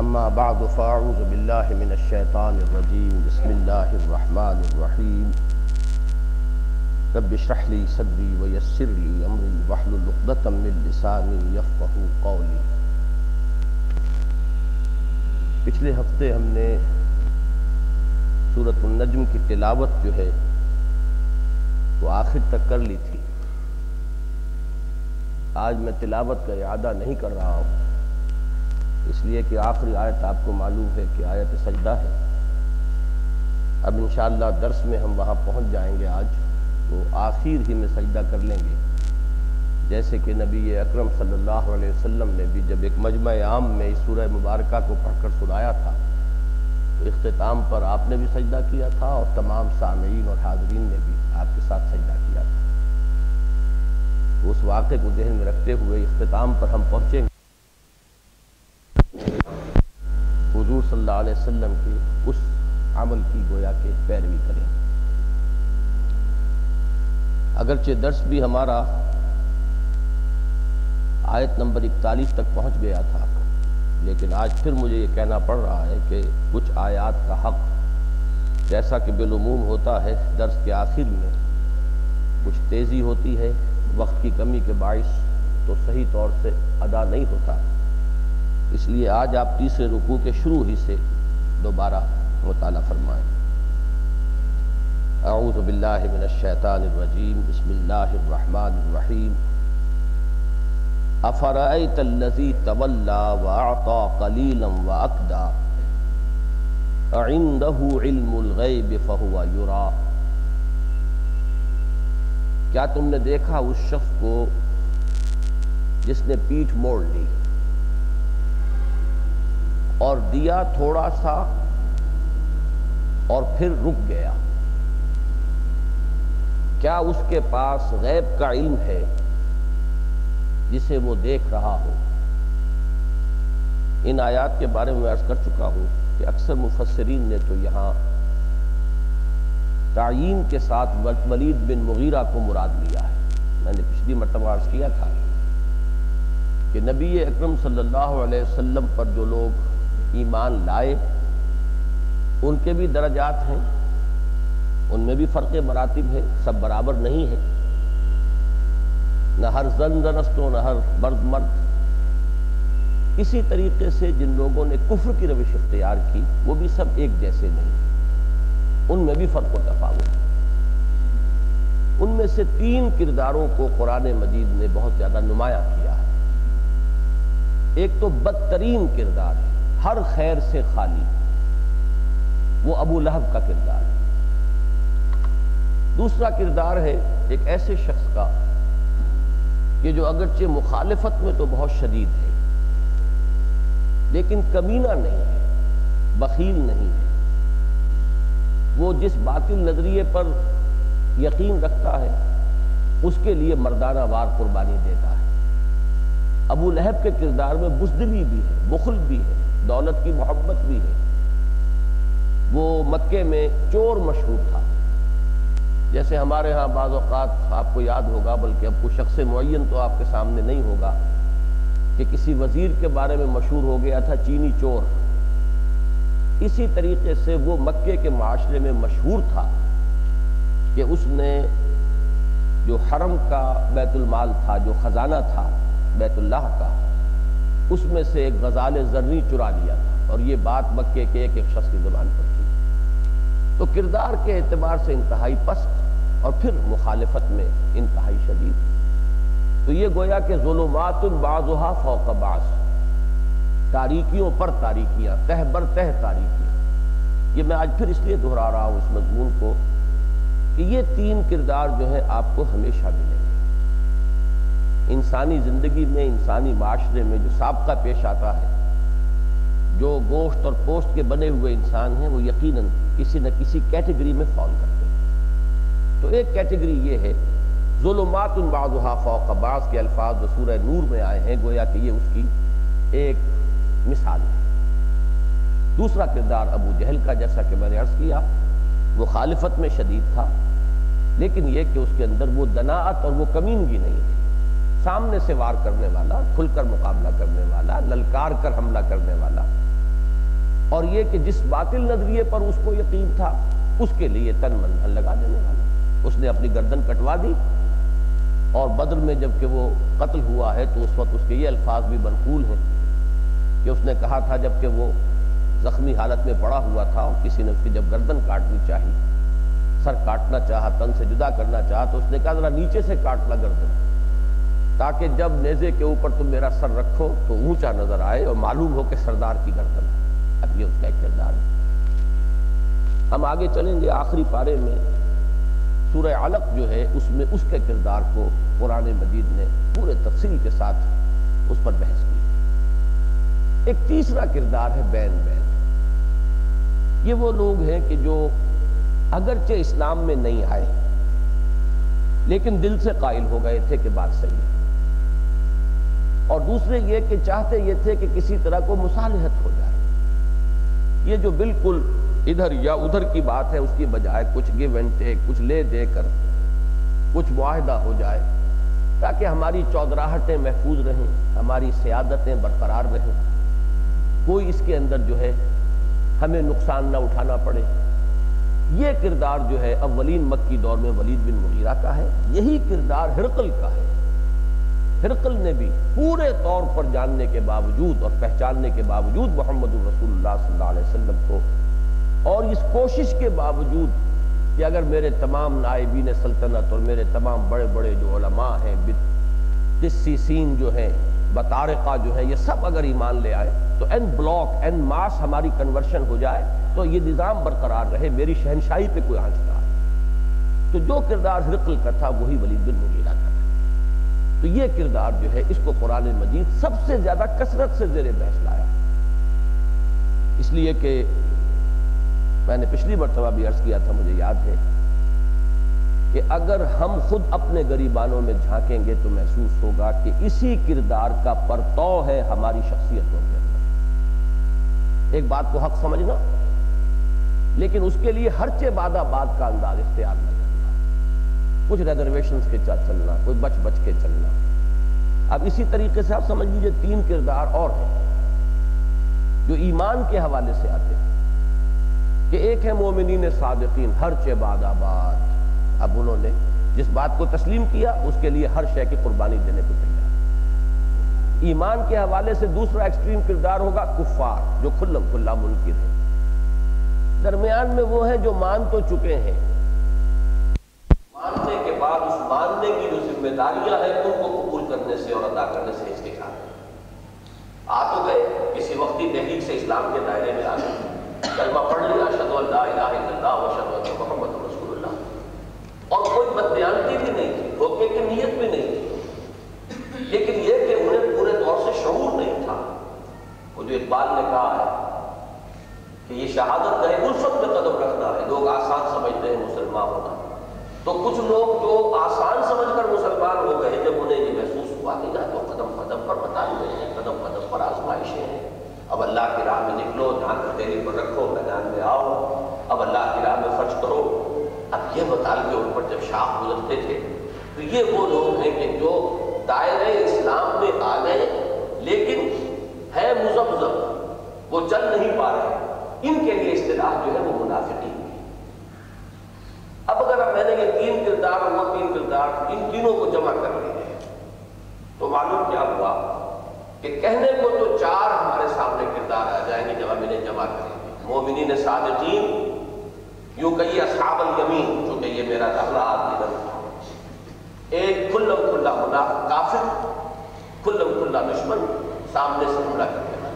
اما بعد فاعوذ باللہ من الشیطان الرجیم بسم اللہ الرحمن الرحیم رب اشرح لی صدری ویسر لی امری واحلل عقدۃ من لسانی یفقهوا قولی پچھلے ہفتے ہم نے سورۃ النجم کی تلاوت جو ہے وہ آخر تک کر لی تھی۔ آج میں تلاوت کا اعادہ نہیں کر رہا ہوں۔ اس لیے کہ آخری آیت آپ کو معلوم ہے کہ آیت سجدہ ہے۔ اب انشاءاللہ درس میں ہم وہاں پہنچ جائیں گے آج۔ تو آخر ہی میں سجدہ کر لیں گے۔ جیسے کہ نبی اکرم صلی اللہ علیہ وسلم نے بھی جب ایک مجمع عام میں اس سورہ مبارکہ کو پڑھ کر سنایا تھا، تو اختتام پر آپ نے بھی سجدہ کیا تھا اور تمام سامعین اور حاضرین نے بھی آپ کے ساتھ سجدہ کیا تھا۔ اس واقعے کو ذہن میں رکھتے ہوئے اختتام پر ہم پہنچیں گے۔ حضور صلی اللہ علیہ وسلم کے اس عمل کی گویا کے پیروی کریں اگرچہ درس بھی ہمارا آیت نمبر اکتالیس تک پہنچ گیا تھا، لیکن آج پھر مجھے یہ کہنا پڑ رہا ہے کہ کچھ آیات کا حق جیسا کہ بالعموم ہوتا ہے درس کے آخر میں، کچھ تیزی ہوتی ہے، وقت کی کمی کے باعث تو صحیح طور سے ادا نہیں ہوتا۔ اس لیے آج آپ تیسرے رکوع کے شروع ہی سے دوبارہ مطالعہ فرمائیں۔ اعوذ باللہ من الشیطان الرجیم، بسم اللہ الرحمن الرحیم۔ افرائیت اللذی تولا واعطا قلیلا واکدا۔ عنده علم الغیب فہو یرا۔ کیا تم نے دیکھا اس شخص کو جس نے پیٹھ موڑ لی؟ اور دیا تھوڑا سا اور پھر رک گیا۔ کیا اس کے پاس غیب کا علم ہے جسے وہ دیکھ رہا ہو؟ ان آیات کے بارے میں عرض کر چکا ہوں کہ اکثر مفسرین نے تو یہاں تعین کے ساتھ ولید بن مغیرہ کو مراد لیا ہے۔ میں نے پچھلی مرتبہ عرض کیا تھا کہ نبی اکرم صلی اللہ علیہ وسلم پر جو لوگ ایمان لائے، ان کے بھی درجات ہیں، ان میں بھی فرق مراتب ہے، سب برابر نہیں ہے نہ ہر زن زنست ہو نہ ہر مرد مرد۔ اسی طریقے سے جن لوگوں نے کفر کی روش اختیار کی، وہ بھی سب ایک جیسے نہیں۔ ان میں بھی فرق و تفاوت۔ ان میں سے تین کرداروں کو قرآن مجید نے بہت زیادہ نمایاں کیا ہے۔ ایک تو بدترین کردار ہے۔ ہر خیر سے خالی۔ وہ ابو لہب کا کردار۔ ہے دوسرا کردار ہے ایک ایسے شخص کا کہ جو اگرچہ مخالفت میں تو بہت شدید ہے، لیکن کمینہ نہیں ہے، بخیل نہیں ہے۔ وہ جس باطل نظریے پر یقین رکھتا ہے، اس کے لیے مردانہ وار قربانی دیتا ہے۔ ابو لہب کے کردار میں بزدلی بھی ہے بخل بھی ہے۔ دولت کی محبت بھی ہے۔ وہ مکے میں چور مشہور تھا۔ جیسے ہمارے ہاں بعض اوقات آپ کو یاد ہوگا، بلکہ اب کوئی شخص معین تو آپ کے سامنے نہیں ہوگا، کہ کسی وزیر کے بارے میں مشہور ہو گیا تھا چینی چور۔ اسی طریقے سے وہ مکے کے معاشرے میں مشہور تھا کہ اس نے جو حرم کا بیت المال تھا، جو خزانہ تھا بیت اللہ کا اس میں سے ایک غزال زرنی چرا لیا تھا اور یہ بات مکے کے ایک ایک شخص کی زبان پر تھی۔ تو کردار کے اعتبار سے انتہائی پست اور پھر مخالفت میں انتہائی شدید۔ تو یہ گویا کہ ظلمات بعضها فوق بعض۔ تاریکیوں پر تاریکیاں، تہ بر تہ تاریکیاں۔ یہ میں آج پھر اس لیے دہرا رہا ہوں اس مضمون کو کہ یہ تین کردار جو ہے آپ کو ہمیشہ ملیں گے انسانی زندگی میں، انسانی معاشرے میں جو سابقہ پیش آتا ہے، جو گوشت اور پوسٹ کے بنے ہوئے انسان ہیں، وہ یقیناً کسی نہ کسی کیٹیگری میں فال کرتے ہیں۔ تو ایک کیٹیگری یہ ہے، ظلمات بعضها فوق بعض کے الفاظ جو سورہ نور میں آئے ہیں، گویا کہ یہ اس کی ایک مثال ہے۔ دوسرا کردار ابو جہل کا، جیسا کہ میں نے عرض کیا، وہ خالفت میں شدید تھا، لیکن یہ کہ اس کے اندر وہ دناعت اور وہ کمینگی نہیں تھی۔ سامنے سے وار کرنے والا، کھل کر مقابلہ کرنے والا، للکار کر حملہ کرنے والا۔ اور یہ کہ جس باطل نظریے پر اس کو یقین تھا، اس کے لیے تن من لگا دینے والا۔ اس نے اپنی گردن کٹوا دی اور بدر میں جبکہ وہ قتل ہوا ہے، تو اس وقت اس کے یہ الفاظ بھی منقول ہیں کہ اس نے کہا تھا جبکہ وہ زخمی حالت میں پڑا ہوا تھا اور کسی نے اس کی جب گردن کاٹنی چاہی، سر کاٹنا چاہا، تن سے جدا کرنا چاہا، تو اس نے کہا ذرا نیچے سے کاٹنا گردن۔ تاکہ جب نیزے کے اوپر تم میرا سر رکھو تو اونچا نظر آئے اور معلوم ہو کہ سردار کی گردن ہے۔ اب یہ اس کا ایک کردار ہے۔ ہم آگے چلیں گے آخری پارے میں۔ سورہ علق جو ہے، اس میں اس کے کردار کو قرآن مجید نے پورے تفصیل کے ساتھ اس پر بحث کی۔ ایک تیسرا کردار ہے بین بین۔ یہ وہ لوگ ہیں کہ جو اگرچہ اسلام میں نہیں آئے، لیکن دل سے قائل ہو گئے تھے کہ بات صحیح ہے۔ اور دوسرے یہ کہ چاہتے یہ تھے کہ کسی طرح کو مصالحت ہو جائے۔ یہ جو بالکل ادھر یا ادھر کی بات ہے، اس کی بجائے کچھ گیو اینڈ ٹیک کچھ لے دے کر کچھ معاہدہ ہو جائے تاکہ ہماری چودراہٹیں محفوظ رہیں، ہماری سیادتیں برقرار رہیں۔ کوئی اس کے اندر جو ہے ہمیں نقصان نہ اٹھانا پڑے۔ یہ کردار جو ہے اولین مکی دور میں ولید بن مغیرہ کا ہے، یہی کردار ہرقل کا ہے۔ ہرقل نے بھی پورے طور پر جاننے کے باوجود اور پہچاننے کے باوجود محمد الرسول اللہ صلی اللہ علیہ وسلم کو اور اس کوشش کے باوجود کہ اگر میرے تمام نائبین سلطنت اور میرے تمام بڑے بڑے جو علماء ہیں قسیسین جو ہیں، بطارقہ جو ہیں، یہ سب اگر ایمان لے آئے تو این بلاک این ماس ہماری کنورشن ہو جائے تو یہ نظام برقرار رہے، میری شہنشاہی پہ کوئی آنچ نہ آئے۔ تو جو کردار ہرقل کا تھا، وہی ولید بن مغیرہ تو یہ کردار جو ہے اس کو قرآن مجید سب سے زیادہ کثرت سے زیر بحث لایا۔ اس لیے کہ میں نے پچھلی مرتبہ بھی عرض کیا تھا، مجھے یاد ہے کہ اگر ہم خود اپنے گریبانوں میں جھانکیں گے تو محسوس ہوگا کہ اسی کردار کا پرتو ہے ہماری شخصیتوں کے اندر۔ ایک بات کو حق سمجھنا، لیکن اس کے لیے ہر چے بادہ بات کا انداز اختیار نہ کرنا۔ کچھ ریزرویشنز کے چاہ چلنا، کوئی بچ بچ کے چلنا۔ اب اسی طریقے سے آپ سمجھ لیجیے تین کردار اور ہیں جو ایمان کے حوالے سے آتے ہیں۔ کہ ایک ہے مومنین صادقین، ہر چباد آباد۔ اب انہوں نے جس بات کو تسلیم کیا، اس کے لیے ہر شے کی قربانی دینے کو تیار ایمان کے حوالے سے دوسرا ایکسٹریم کردار ہوگا، کفار، جو کھلم کھلا منکر ہے۔ درمیان میں وہ ہیں جو مان تو چکے ہیں ماننے کے بعد اس ماننے کی جو ذمہ داریاں ہیں، ان کو قبول کرنے سے اور ادا کرنے سے ہچکچاتے آ تو گئے، کسی وقتی تحریک سے اسلام کے دائرے میں آ گئے۔ کلمہ پڑھ لیا شد اللہ الہ الا اللہ و شد محمد رسول اللہ۔ اور کوئی بدیانتی بھی نہیں تھی، دھوکے کی نیت بھی نہیں تھی۔ لیکن یہ کہ انہیں پورے طور سے شعور نہیں تھا۔ وہ جو اقبال نے کہا ہے کہ یہ شہادت کا الفت میں قدم رکھنا ہے۔ لوگ آسان سمجھتے ہیں مسلمان ہونا تو کچھ لوگ جو آسان سمجھ کر مسلمان ہو گئے جب انہیں یہ محسوس ہوا کہ نہ تو قدم قدم پر بتا ہیں، قدم قدم پر آزمائشیں ہیں۔ اب اللہ کی راہ میں نکلو دھان تیری پر رکھو، میدان میں آؤ۔ اب اللہ کی راہ میں فرض کرو۔ اب یہ مطالبے ان پر جب شاہ گزرتے تھے، تو یہ وہ لوگ ہیں کہ جو دائرۂ اسلام میں آ گئے، لیکن ہے مزمزم وہ چل نہیں پا رہے۔ ان کے لیے اصطلاح جو ہے وہ منافقی اب اگر میں نے یہ تین کردار اور وہ کردار ان تینوں کو جمع کر لیے تو معلوم کیا ہوا کہ کہنے کو تو چار ہمارے سامنے کردار آ جائیں گے جب ہم انہیں جمع کریں گے۔ مومنین صادقین، یوں کہیے اصحاب الیمین چونکہ یہ میرا اگلا آدمی نظر تھا ایک کلم کھلا ہونا کافر کلم کھلا دشمن سامنے سے حملہ کرنے والا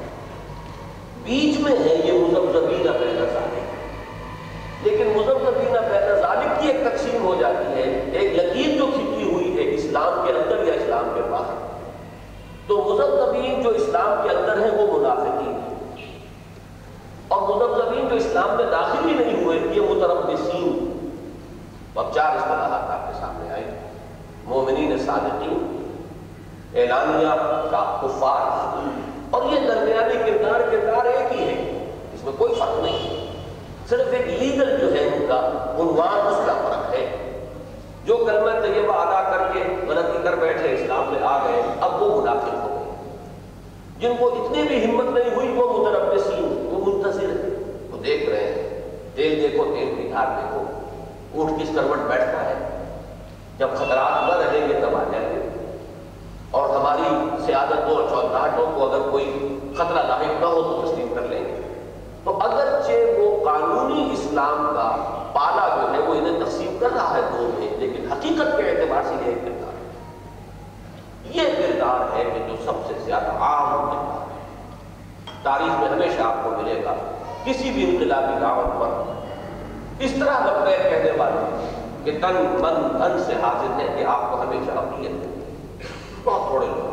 بیچ میں ہے یہ مزمزبین بین ظالم لیکن مزمزبین بین ظالم کی ہو جاتی ہے، ایک لکیر جو کھینچی ہوئی ہے اسلام کے اندر یا اسلام کے باہر تو مذہبین جو اسلام کے اندر ہیں وہ منافقین ہیں۔ اور مذہبین جو اسلام میں داخل ہی نہیں ہوئے، یہ متربسین اب چار اصطلاحات آپ کے سامنے آئے۔ مومنین صادقین، اعلانیہ کا کفار۔ اور یہ درمیانی کردار کردار ایک ہی ہے، اس میں کوئی فرق نہیں۔ صرف ایک لیگل جو ہے ان کا، عنوان اس کا فرق جو کلمہ طیبہ ادا کر کے غلطی کر بیٹھے، اسلام میں آ گئے، اب وہ منافق ہو گئے۔ جن کو اتنی بھی ہمت نہیں ہوئی، وہ متربسین وہ منتظر دیکھ رہے ہیں۔ تیل دیکھو، تیل کی دھار دیکھو۔ اونٹ کس کروٹ بیٹھتا ہے؟ جب خطرات نہ رہیں گے تب آ جائیں گے اور ہماری سیادتوں اور چوتھاٹوں کو اگر کوئی خطرہ لاحق نہ ہو، تو تسلیم کر لیں۔ گے تو اگرچہ وہ قانونی اسلام کا پالا جو ہے، وہ انہیں تقسیم کر رہا ہے دو میں حقیقت کے اعتبار سے یہ کردار ہے۔ یہ کردار ہے کہ جو سب سے زیادہ عام کردار ہے۔ تاریخ میں ہمیشہ آپ کو ملے گا، کسی بھی انقلابی دعوت پر۔ اس طرح بغیر کہنے والے کہ تن من دھن سے حاضر ہے کہ آپ کو ہمیشہ اپنیت بہت تھوڑے لوگ۔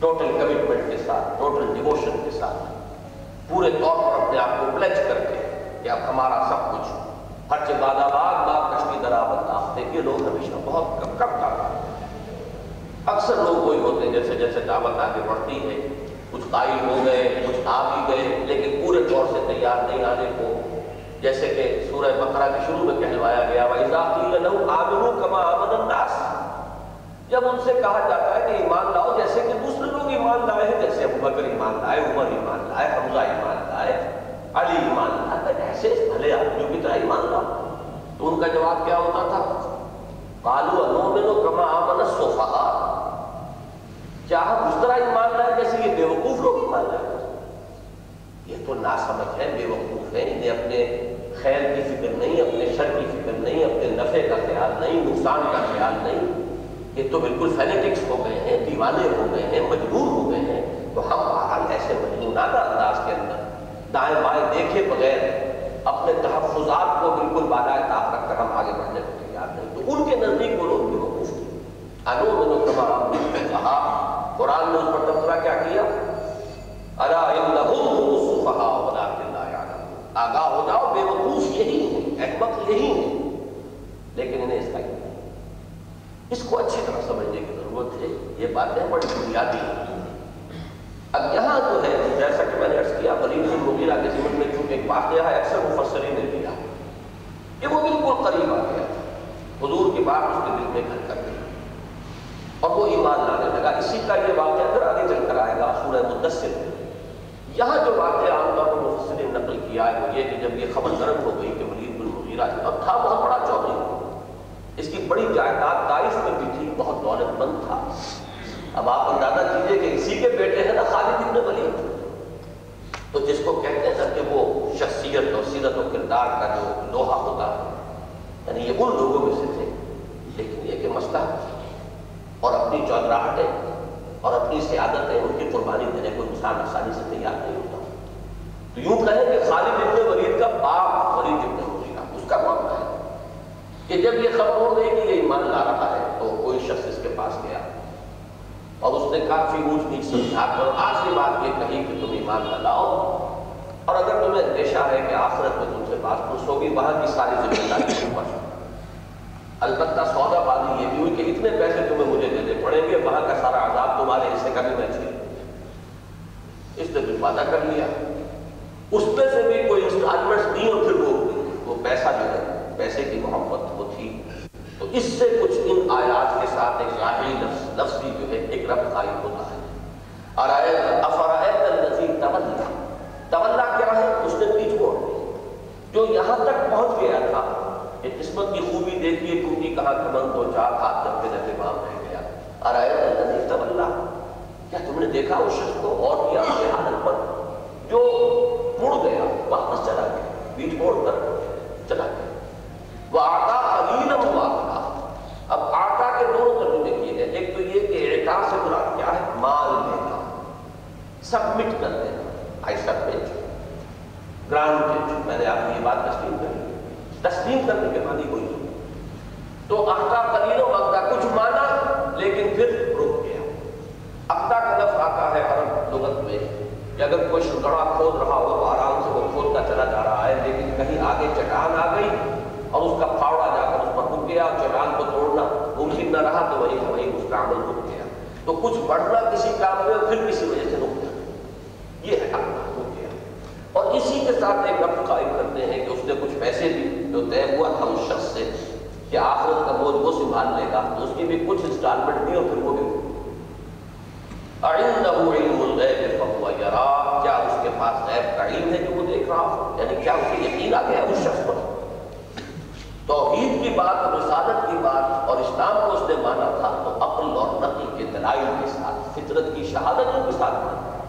ٹوٹل کمٹمنٹ کے ساتھ ٹوٹل ڈیووشن کے ساتھ۔ پورے طور پر اپنے آپ کو پلچ کر کے کہ اب ہمارا سب کچھ ہر باد آباد باد کشمی درآمد آفتے یہ لوگ ہمیشہ بہت کم کم کا اکثر لوگ وہی ہوتے ہیں جیسے جیسے دعوت آگے بڑھتی ہے۔ کچھ قائل ہو گئے، کچھ آ بھی گئے، لیکن پورے طور سے تیار نہیں آنے کو۔ جیسے کہ سورہ بقرہ کے شروع میں کہلوایا گیا، وَإِذَا جب ان سے کہا جاتا ہے کہ ایمان لاؤ، جیسے کہ دوسرے لوگ ایمان لائے ہیں، جیسے ابو بکر ایمان لائے، عمر ایمان لائے، حمزہ ایمان لائے، علی ایمان لائے، ایسے بھلے آدمیوں کی طرح ایمان لاؤ۔ تو ان کا جواب کیا ہوتا تھا؟ قالوا انؤمن كما آمن السفهاء کیا ہم اس طرح ایمان لائے جیسے یہ بیوقوف لوگ ایمان لائے۔ یہ تو ناسمجھ ہے بے وقوف ہے۔ انہیں اپنے خیر کی فکر نہیں، اپنے شر کی فکر نہیں، اپنے نفع کا خیال نہیں، نقصان کا خیال نہیں۔ یہ تو بالکل فینیٹکس ہو گئے ہیں، دیوانے ہو گئے ہیں، مجبور ہو گئے ہیں۔ تو ہم بہرحال ایسے مجبورانہ انداز کے اندر دائیں بائیں دیکھے بغیر اپنے تحفظات کو بالکل بالائے طاق رکھ کر ہم آگے بڑھنے کو تیار نہیں تو ان کے نزدیک وہ لوگ بے وقوف تھے انو میں نے تمام کہا، قرآن نے اس پر تبصرہ کیا کیا؟ ارا آگاہ ہو جاؤ، بے وقوف یہی ہے احمق یہی ہے لیکن انہیں اس کا اس کو اچھی طرح سمجھنے کی ضرورت ہے۔ یہ باتیں بڑی بنیادی ہیں۔ اب یہاں جو ہے، جیسا کہ میں نے عرض کیا ولید بن مغیرہ کے ذمن میں چونکہ ایک واقعہ ہے، اکثر مفسرین نے دیا کہ وہ بالکل قریب آ گیا۔ حضور کی بات اس کے دل میں گھر کر گئی۔ اور وہ ایمان لانے لگا۔ اسی کا یہ واقعہ پھر آگے چل کر آئے گا، سورہ مدثر۔ یہاں جو واقعہ عام طور پر مفسر نے نقل کیا ہے، وہ یہ کہ جب یہ خبر نرم ہو گئی کہ ولید بن مغیرہ اب تھا بہت بڑا چودھری اس کی بڑی جائیداد طائف میں بھی تھی، بہت دولت مند تھا۔ اب آپ اندازہ کیجیے کہ اسی کے بیٹے ہیں نا خالد ابن ولید۔ تو جس کو کہتے ہیں کہ وہ شخصیت اور سیرت و کردار کا جو لوہا ہوتا ہے یعنی یہ ان لوگوں میں سے تھے، لیکن یہ کہ مسئلہ اور اپنی چودراہٹیں اور اپنی سیادتیں ان کی قربانی دینے کو انسان آسانی سے تیار نہیں ہوتا۔ تو یوں کہیں کہ خالد ابن ولید کا باپ ولید ابن مغیرہ اس کا معاملہ ہے کہ جب یہ خبر ہو گئی کہ یہ ایمان لا رہا ہے، تو کوئی شخص اس کے پاس گیا۔ اور اس نے کافی اونچ نیچ سمجھا کر آخری بات یہ کہی کہ تم ایمان نہ لاؤ۔ اور اگر تمہیں اندیشہ ہے کہ آخرت میں تم سے بات پوچھ ہوگی وہاں کی ساری ذمہ داری تم پر البتہ سودا بازی یہ بھی ہوئی کہ اتنے پیسے تمہیں مجھے دینے پڑیں گے، وہاں کا سارا عذاب تمہارے حصے کا بھی میں چھیل اس نے بھی وعدہ کر لیا۔ اس میں سے بھی کوئی انسٹالمنٹس نہیں اور پھر وہ وہ پیسہ جو ہے، پیسے کی محبت وہ تھی۔ تو اس سے کچھ ان آیات کے ساتھ ایک ظاہری لفظ لفظی جو ہے ایک رب قائم ہوتا ہے اور افرائیت النزیر تولا تولا کیا ہے اس نے پیچھ موڑ جو یہاں تک پہنچ گیا تھا کہ قسمت کی خوبی دیکھیے ٹوٹی کہاں کمن تو چار ہاتھ جب کے جب امام رہ گیا۔ ارائے الذی تولا کیا تم نے دیکھا اس شخص کو؟ اور کیا؟ اس کے حالت پر جو مڑ گیا، واپس چلا گیا بیچ موڑ کر چلا گیا۔ وہ آتا قلیلا مواقع اب آتا کے دونوں ترجمے کیے گئے۔ ایک تو یہ کہ اعطا سے مراد کیا ہے؟ مال دینا۔ سبمٹ کر دینا۔ آئی سبمٹ گرانٹڈ میں نے آپ کو یہ بات تسلیم تسلیم کرنے کے معنی کوئی نہیں تو آتا قلیل و اقدا کچھ مانا، لیکن پھر رک گیا۔ اقدا کا لفظ آتا ہے عرب لغت میں، کہ اگر کوئی شکڑا کھود رہا ہو، تو آرام سے وہ کھودتا چلا جا رہا ہے، لیکن کہیں آگے چٹان آ گئی اور اس کا پھاوڑا جا کر اس پر رک گیا اور چٹان کو توڑنا ممکن نہ رہا، تو وہی وہی اس کا عمل رک گیا۔ تو کچھ بڑھنا کسی کام میں، پھر کسی وجہ سے رک گیا۔ یہ ہے اقدا رک گیا۔ اور اسی کے ساتھ ایک رب قائم کرتے ہیں کہ اس نے کچھ پیسے بھی جو طے ہوا تھا اس شخص سے کہ آخرت کا بوجھ وہ سنبھال لے گا، تو اس کی بھی کچھ انسٹالمنٹ نہیں اور پھر وہ بھی۔ کیا اس کے پاس غیب کا علم ہے جو وہ دیکھ رہا ہو؟ یعنی کیا یقین اس شخص پر؟ توحید کی بات اور رسالت کی بات اور اسلام کو اس نے مانا تھا، تو عقل اور کے دلائل کے ساتھ، فطرت کی کے ساتھ مانا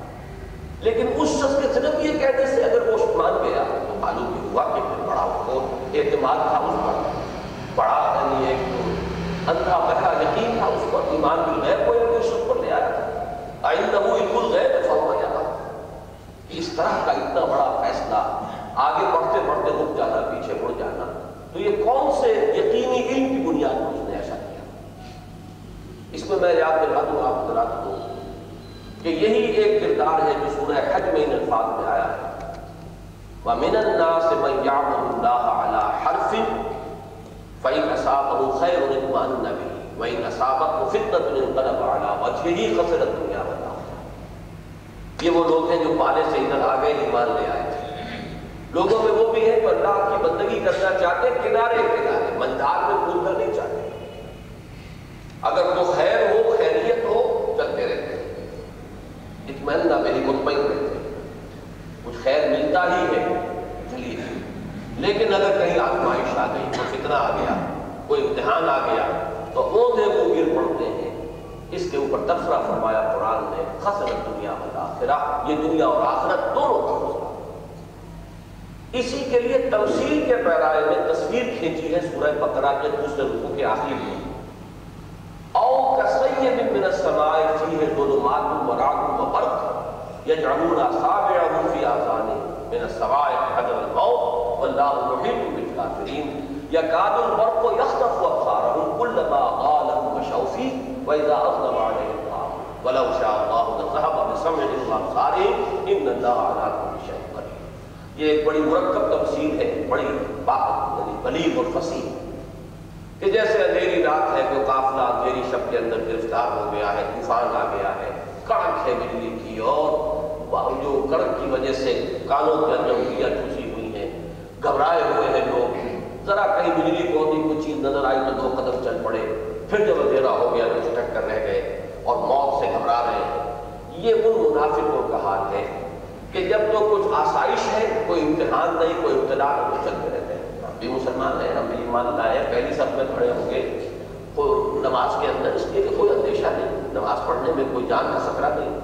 لیکن اس شخص کے صرف یہ کہنے سے اگر وہ مان گیا، تو معلوم ہوا کہ پھر بڑا ہوا۔ اعتماد تھا اس پر۔ بڑا یعنی ایک اندھا بہرا یقین تھا اس پر، ایمان بھی غیر کوئی کوئی شخص پر لے آیا۔ تھا آئندہ وہ بالکل غیر فرما جاتا اس طرح کا اتنا بڑا فیصلہ آگے بڑھتے بڑھتے رک جانا، پیچھے مڑ جانا۔ تو یہ کون سے یقینی علم کی بنیاد پر اس نے ایسا کیا؟ اس میں میں یاد دلا دوں، آپ حضرات کو کہ یہی ایک کردار ہے جو سورہ حج میں ان الفاظ میں آیا ہے۔ وَمِنَ النَّاسِ مَنْ يَعْبُدُ اللَّهَ عَلَى حَرْفٍ فَإِنْ أَصَابَهُ خَيْرٌ اطْمَأَنَّ بِهِ وَإِنْ أَصَابَتْهُ فِتْنَةٌ انقلب عَلَى وَجْهِهِ خَسِرَ الدُّنْيَا وَالْآخِرَةَ. یہ وہ لوگ ہیں جو پالے سے ادھر آ گئے ایمان لے آئے تھے۔ لوگوں میں وہ بھی ہیں جو اللہ کی بندگی کرنا چاہتے ہیں، کنارے کنارے مندار میں کود کر نہیں چاہتے اگر تو خیر ہو، خیریت ہو، چلتے رہتے ہیں۔ اطمینہ میری مطمئن رہتے کچھ خیر ملتا ہی ہے چلیے لیکن اگر کہیں آزمائش آ گئی، کوئی فتنہ آ گیا، کوئی امتحان آ گیا، تو اوندے وہ گر پڑتے ہیں۔ اس کے اوپر تبصرہ فرمایا قرآن نے خسرت دنیا والآخرہ یہ دنیا اور آخرت دونوں کا خسرہ اسی کے لیے تمثیل کے پیرائے میں تصویر کھینچی ہے سورہ بقرہ کے دوسرے رکوع کے آخر میں۔ واللہ محیط بالکافرین یکاد البرق یخطف ابصارهم كلما غالهم مشوا فيه واذا اظلم عليهم ولو شاء الله لذهب بسمعهم وابصارهم ان الله على كل شيء قدیر یہ ایک بڑی مرکب تفسیر ہے، بڑی بات یعنی بلیغ اور فصیح. کہ جیسے اندھیری رات ہے کوئی قافلہ اندھیری شب کے اندر گرفتار ہو گیا ہے، طوفان آ گیا ہے، کڑک ہے بجلی کی اور جو کڑک کی وجہ سے کانوں کے اندر انگلیاں ٹھوسی گھبرائے ہوئے ہیں لوگ۔ ذرا کہیں بجلی کو کوئی چیز نظر آئی تو دو قدم چل پڑے۔ پھر جب اندھیرا ہو گیا تو چٹک کر رہ گئے اور موت سے گھبرا رہے ہیں یہ ان منافقوں کا حال ہے کہ جب تو کچھ آسائش ہے، کوئی امتحان نہیں، کوئی ابتدا، تو چلتے رہتے ہیں۔ ہم بھی مسلمان ہیں، ہم بھی ایمان لائے ہیں۔ پہلی سب میں کھڑے ہوں گے۔ نماز کے اندر، اس لیے کہ کوئی اندیشہ نہیں، نماز پڑھنے میں کوئی جان کا خطرہ نہیں۔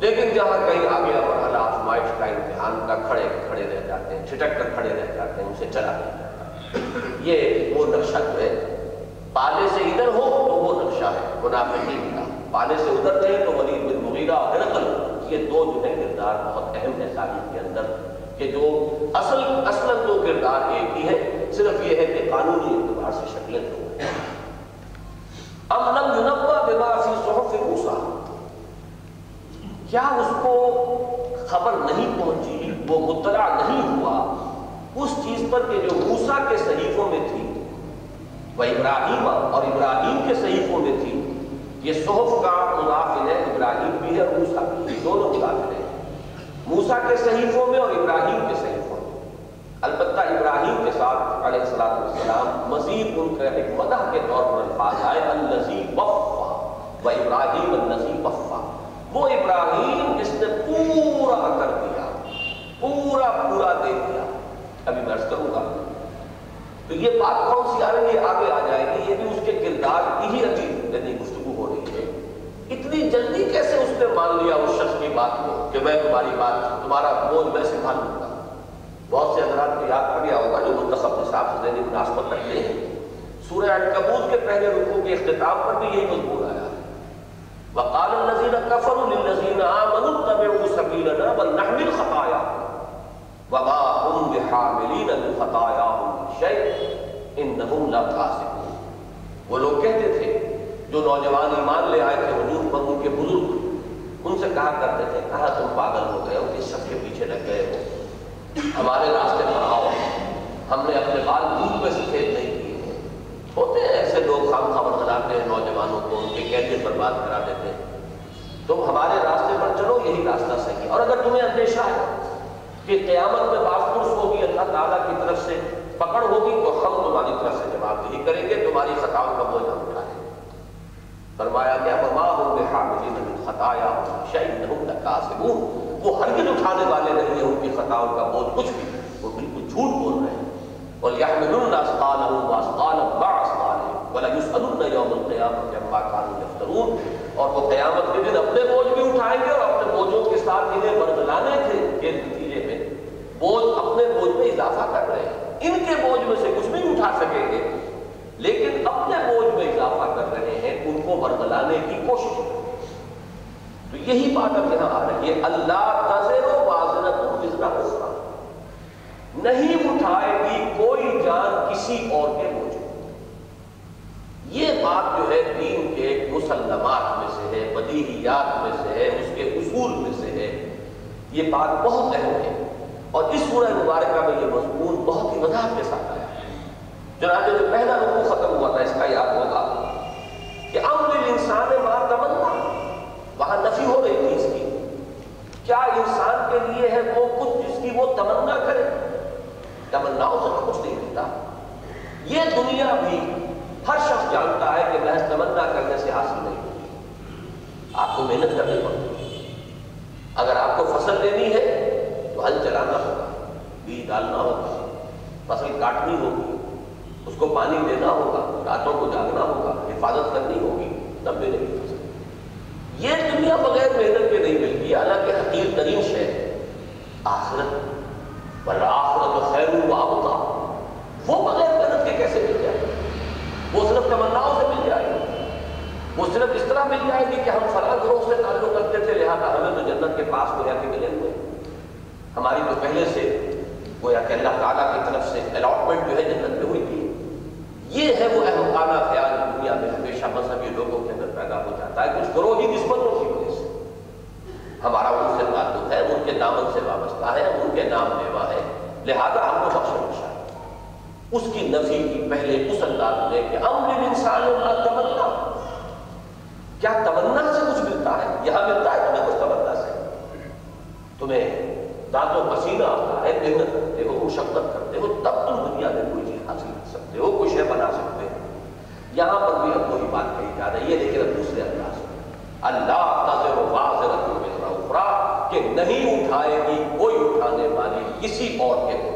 لیکن جہاں کہیں آ گیا مرحلہ آزمائش کا امتحان کا کھڑے کھڑے رہ جاتے ہیں چھٹک کر کھڑے رہ جاتے ہیں اسے چلا نہیں جاتا یہ وہ نقشہ جو ہے پالے سے ادھر ہو تو وہ نقشہ ہے منافقین کا پالے سے ادھر نہیں تو ولید بن مغیرہ اور ہرقل یہ دو جو ہے کردار بہت اہم ہے تاریخ کے اندر کہ جو اصل اصل دو کردار ایک ہی ہے صرف یہ ہے کہ قانونی اعتبار سے شکلیں دو ہیں ام لم ينبأ بما في صحف موسیٰ کیا اس کو خبر نہیں پہنچی وہ مطلع نہیں ہوا۔ اس چیز پر کہ جو موسیٰ کے صحیفوں میں تھی، وہ ابراہیم اور ابراہیم کے صحیفوں میں تھی، یہ صحف کا مدافع ہے، ابراہیم بھی ہے اور موسیٰ بھی ہے، دونوں مدافع ہیں۔ موسیٰ کے صحیفوں میں اور ابراہیم کے صحیفوں میں۔ البتہ ابراہیم کے ساتھ، علیہ السلام والسلام، مزید ان کا ایک مدح کے طور پر الفاظ آئے النزی وفا و ابراہیم النزی وفا۔ وہ ابراہیم جس نے پورا کر دیا پورا پورا دے دیا ابھی میں کروں گا۔ تو یہ بات کون سی آ رہی ہے آگے آ جائے گی۔ یہ بھی اس کے کردار کی ہی عجیب یعنی گفتگو ہو رہی ہے۔ اتنی جلدی کیسے اس نے مان لیا اس شخص کی بات کو کہ میں تمہاری بات تمہارا بوجھ میں سنبھالوں گا؟ بہت سے حضرات کو یاد پڑ گیا ہوگا جو منتخب نصاب سے ذہنی مناسبت رکھتے ہیں سورہ عنکبوت کے پہلے رکوع کے اختتام پر بھی یہی مضمون آیا۔ وقال الذين كفروا للذين آمنوا اتبعوا سبيلنا ولنحمل خطاياكم وما هم بحاملين من شيء انهم لكاذبون وہ لوگ کہتے تھے، جو نوجوان ایمان لے آئے تھے حضور پر ان کے بزرگ، ان سے کہا کرتے تھے کہا تم پاگل ہو گئے ہو کس شخص کے پیچھے لگ گئے ہو؟ ہمارے راستے پر آؤ۔ ہم نے اپنے بال دودھ میں سفید نہیں کیے ہیں۔ ہوتے ہیں ایسے لوگ خام خبر بناتے ہیں نوجوانوں کو، ان کے کیریئر پر بات کرا دیتے ہیں۔ تم ہمارے راستے پر چلو، یہی راستہ صحیح اور اگر تمہیں اندیشہ ہے کہ قیامت میں باخرس ہوگی، اللہ تعالیٰ کی طرف سے پکڑ ہوگی تو ہم تمہاری طرف سے جواب نہیں کریں گے، تمہاری خطاؤں کا بوجھ ہم اٹھائیں فرمایا کیا وما ہوں بے حاملین من خطایا شاید شیئن لکاسبون وہ ہرگز اٹھانے والے نہیں ہیں، ان کی خطاؤں کا بوجھ کچھ بھی وہ بالکل جھوٹ بول رہے ہیں۔ وَلْيَحْمِلُنَّ أَثْقَالَهُمْ وَأَثْقَالًا مَعَ أَثْقَالِهِمْ وَلَيُسْأَلُنَّ يَوْمَ الْقِيَامَةِ عَمَّا كَانُوا يَفْتَرُونَ۔ اور وہ قیامت کے دن اپنے بوجھ بھی اٹھائیں گے اور اپنے بوجھوں کے ساتھ انہیں برگلانے کے نتیجے بوجھ اپنے بوجھ میں اضافہ کر رہے ہیں۔ ان کے بوجھ میں سے کچھ نہیں اٹھا سکیں گے، لیکن اپنے بوجھ میں اضافہ کر رہے ہیں، ان کو برگلانے کی کوشش۔ تو یہی بات اب یہاں آ رہی ہے۔ اللہ تذر و بازرت وزرا نہیں اٹھائے گی کوئی جان کسی اور کے بوجھ یہ بات جو ہے دین کے مسلمات میں سے ہے، بدیہیات میں سے ہے، اس کے اصول میں سے ہے۔ یہ بات بہت اہم ہے۔ اور اس سورہ مبارکہ میں یہ مضمون بہت ہی وضاحت کے ساتھ آیا ہے۔ چنانچہ جو پہلا رکو ختم ہوا تھا، اس کا یاد ہوگا کہ امر انسان ماں تمنا، وہاں نفی ہو رہی تھی اس کی۔ کیا انسان کے لیے ہے وہ کچھ جس کی وہ تمنا کرے؟ تمناؤں سے تو کچھ نہیں ملتا۔ یہ دنیا بھی ہر شخص جانتا ہے کہ محض تمنا کرنے سے حاصل نہیں ہوتی۔ آپ کو محنت کرنی پڑتی۔ اگر آپ کو فصل لینی ہے ہل چلانا ہوگا، بیج ڈالنا ہوگا، فصل کاٹنی ہوگی، اس کو پانی دینا ہوگا، راتوں کو جاگنا ہوگا، حفاظت کرنی ہوگی، تب ملے گی فصل یہ دنیا بغیر محنت کے نہیں ملتی، حالانکہ حقیر ترین شہر آخرت پر آخرت خیر وابطہ وہ بغیر محنت کے کیسے مل جائے؟ وہ صرف تمناؤں سے مل جائے۔ وہ صرف اس طرح مل جائے گی کہ ہم فلاں گروہ سے تعلق کرتے تھے، لہٰذا ہمیں تو جنت کے پاس گویا کے ملے ہوئے۔ ہماری تو پہلے سے گویا کہ اللہ تعالیٰ کی طرف سے الاٹمنٹ جو ہے جنت میں ہوئی تھی۔ یہ ہے وہ اہم خانہ خیال دنیا میں ہمیشہ مذہبی لوگوں کے اندر پیدا ہو جاتا ہے، کچھ گروہ ہی نسبتوں کی وجہ سے۔ ہمارا ان سے تعلق ہے، ان کے دامن سے وابستہ ہے، ان کے نام لیوا ہے۔ لہذا ہم کو بخش بخشا اس کی نفی کی پہلے اس انداز میں کہ امر انسان تمنا کیا تمنا سے کچھ ملتا ہے یہاں ملتا ہے تمہیں کچھ تمنا سے تمہیں دانت و پسینہ آتا ہے محنت کرتے ہو مشقت کرتے ہو تب تم دنیا میں کوئی چیز حاصل کر سکتے ہو کچھ ہے بنا سکتے ہو یہاں پر بھی اب وہی بات کہی جا رہی ہے لیکن اب دوسرے انداز میں اللہ تذر و واضح اخرا کہ نہیں اٹھائے گی کوئی اٹھانے والی کسی اور کے کو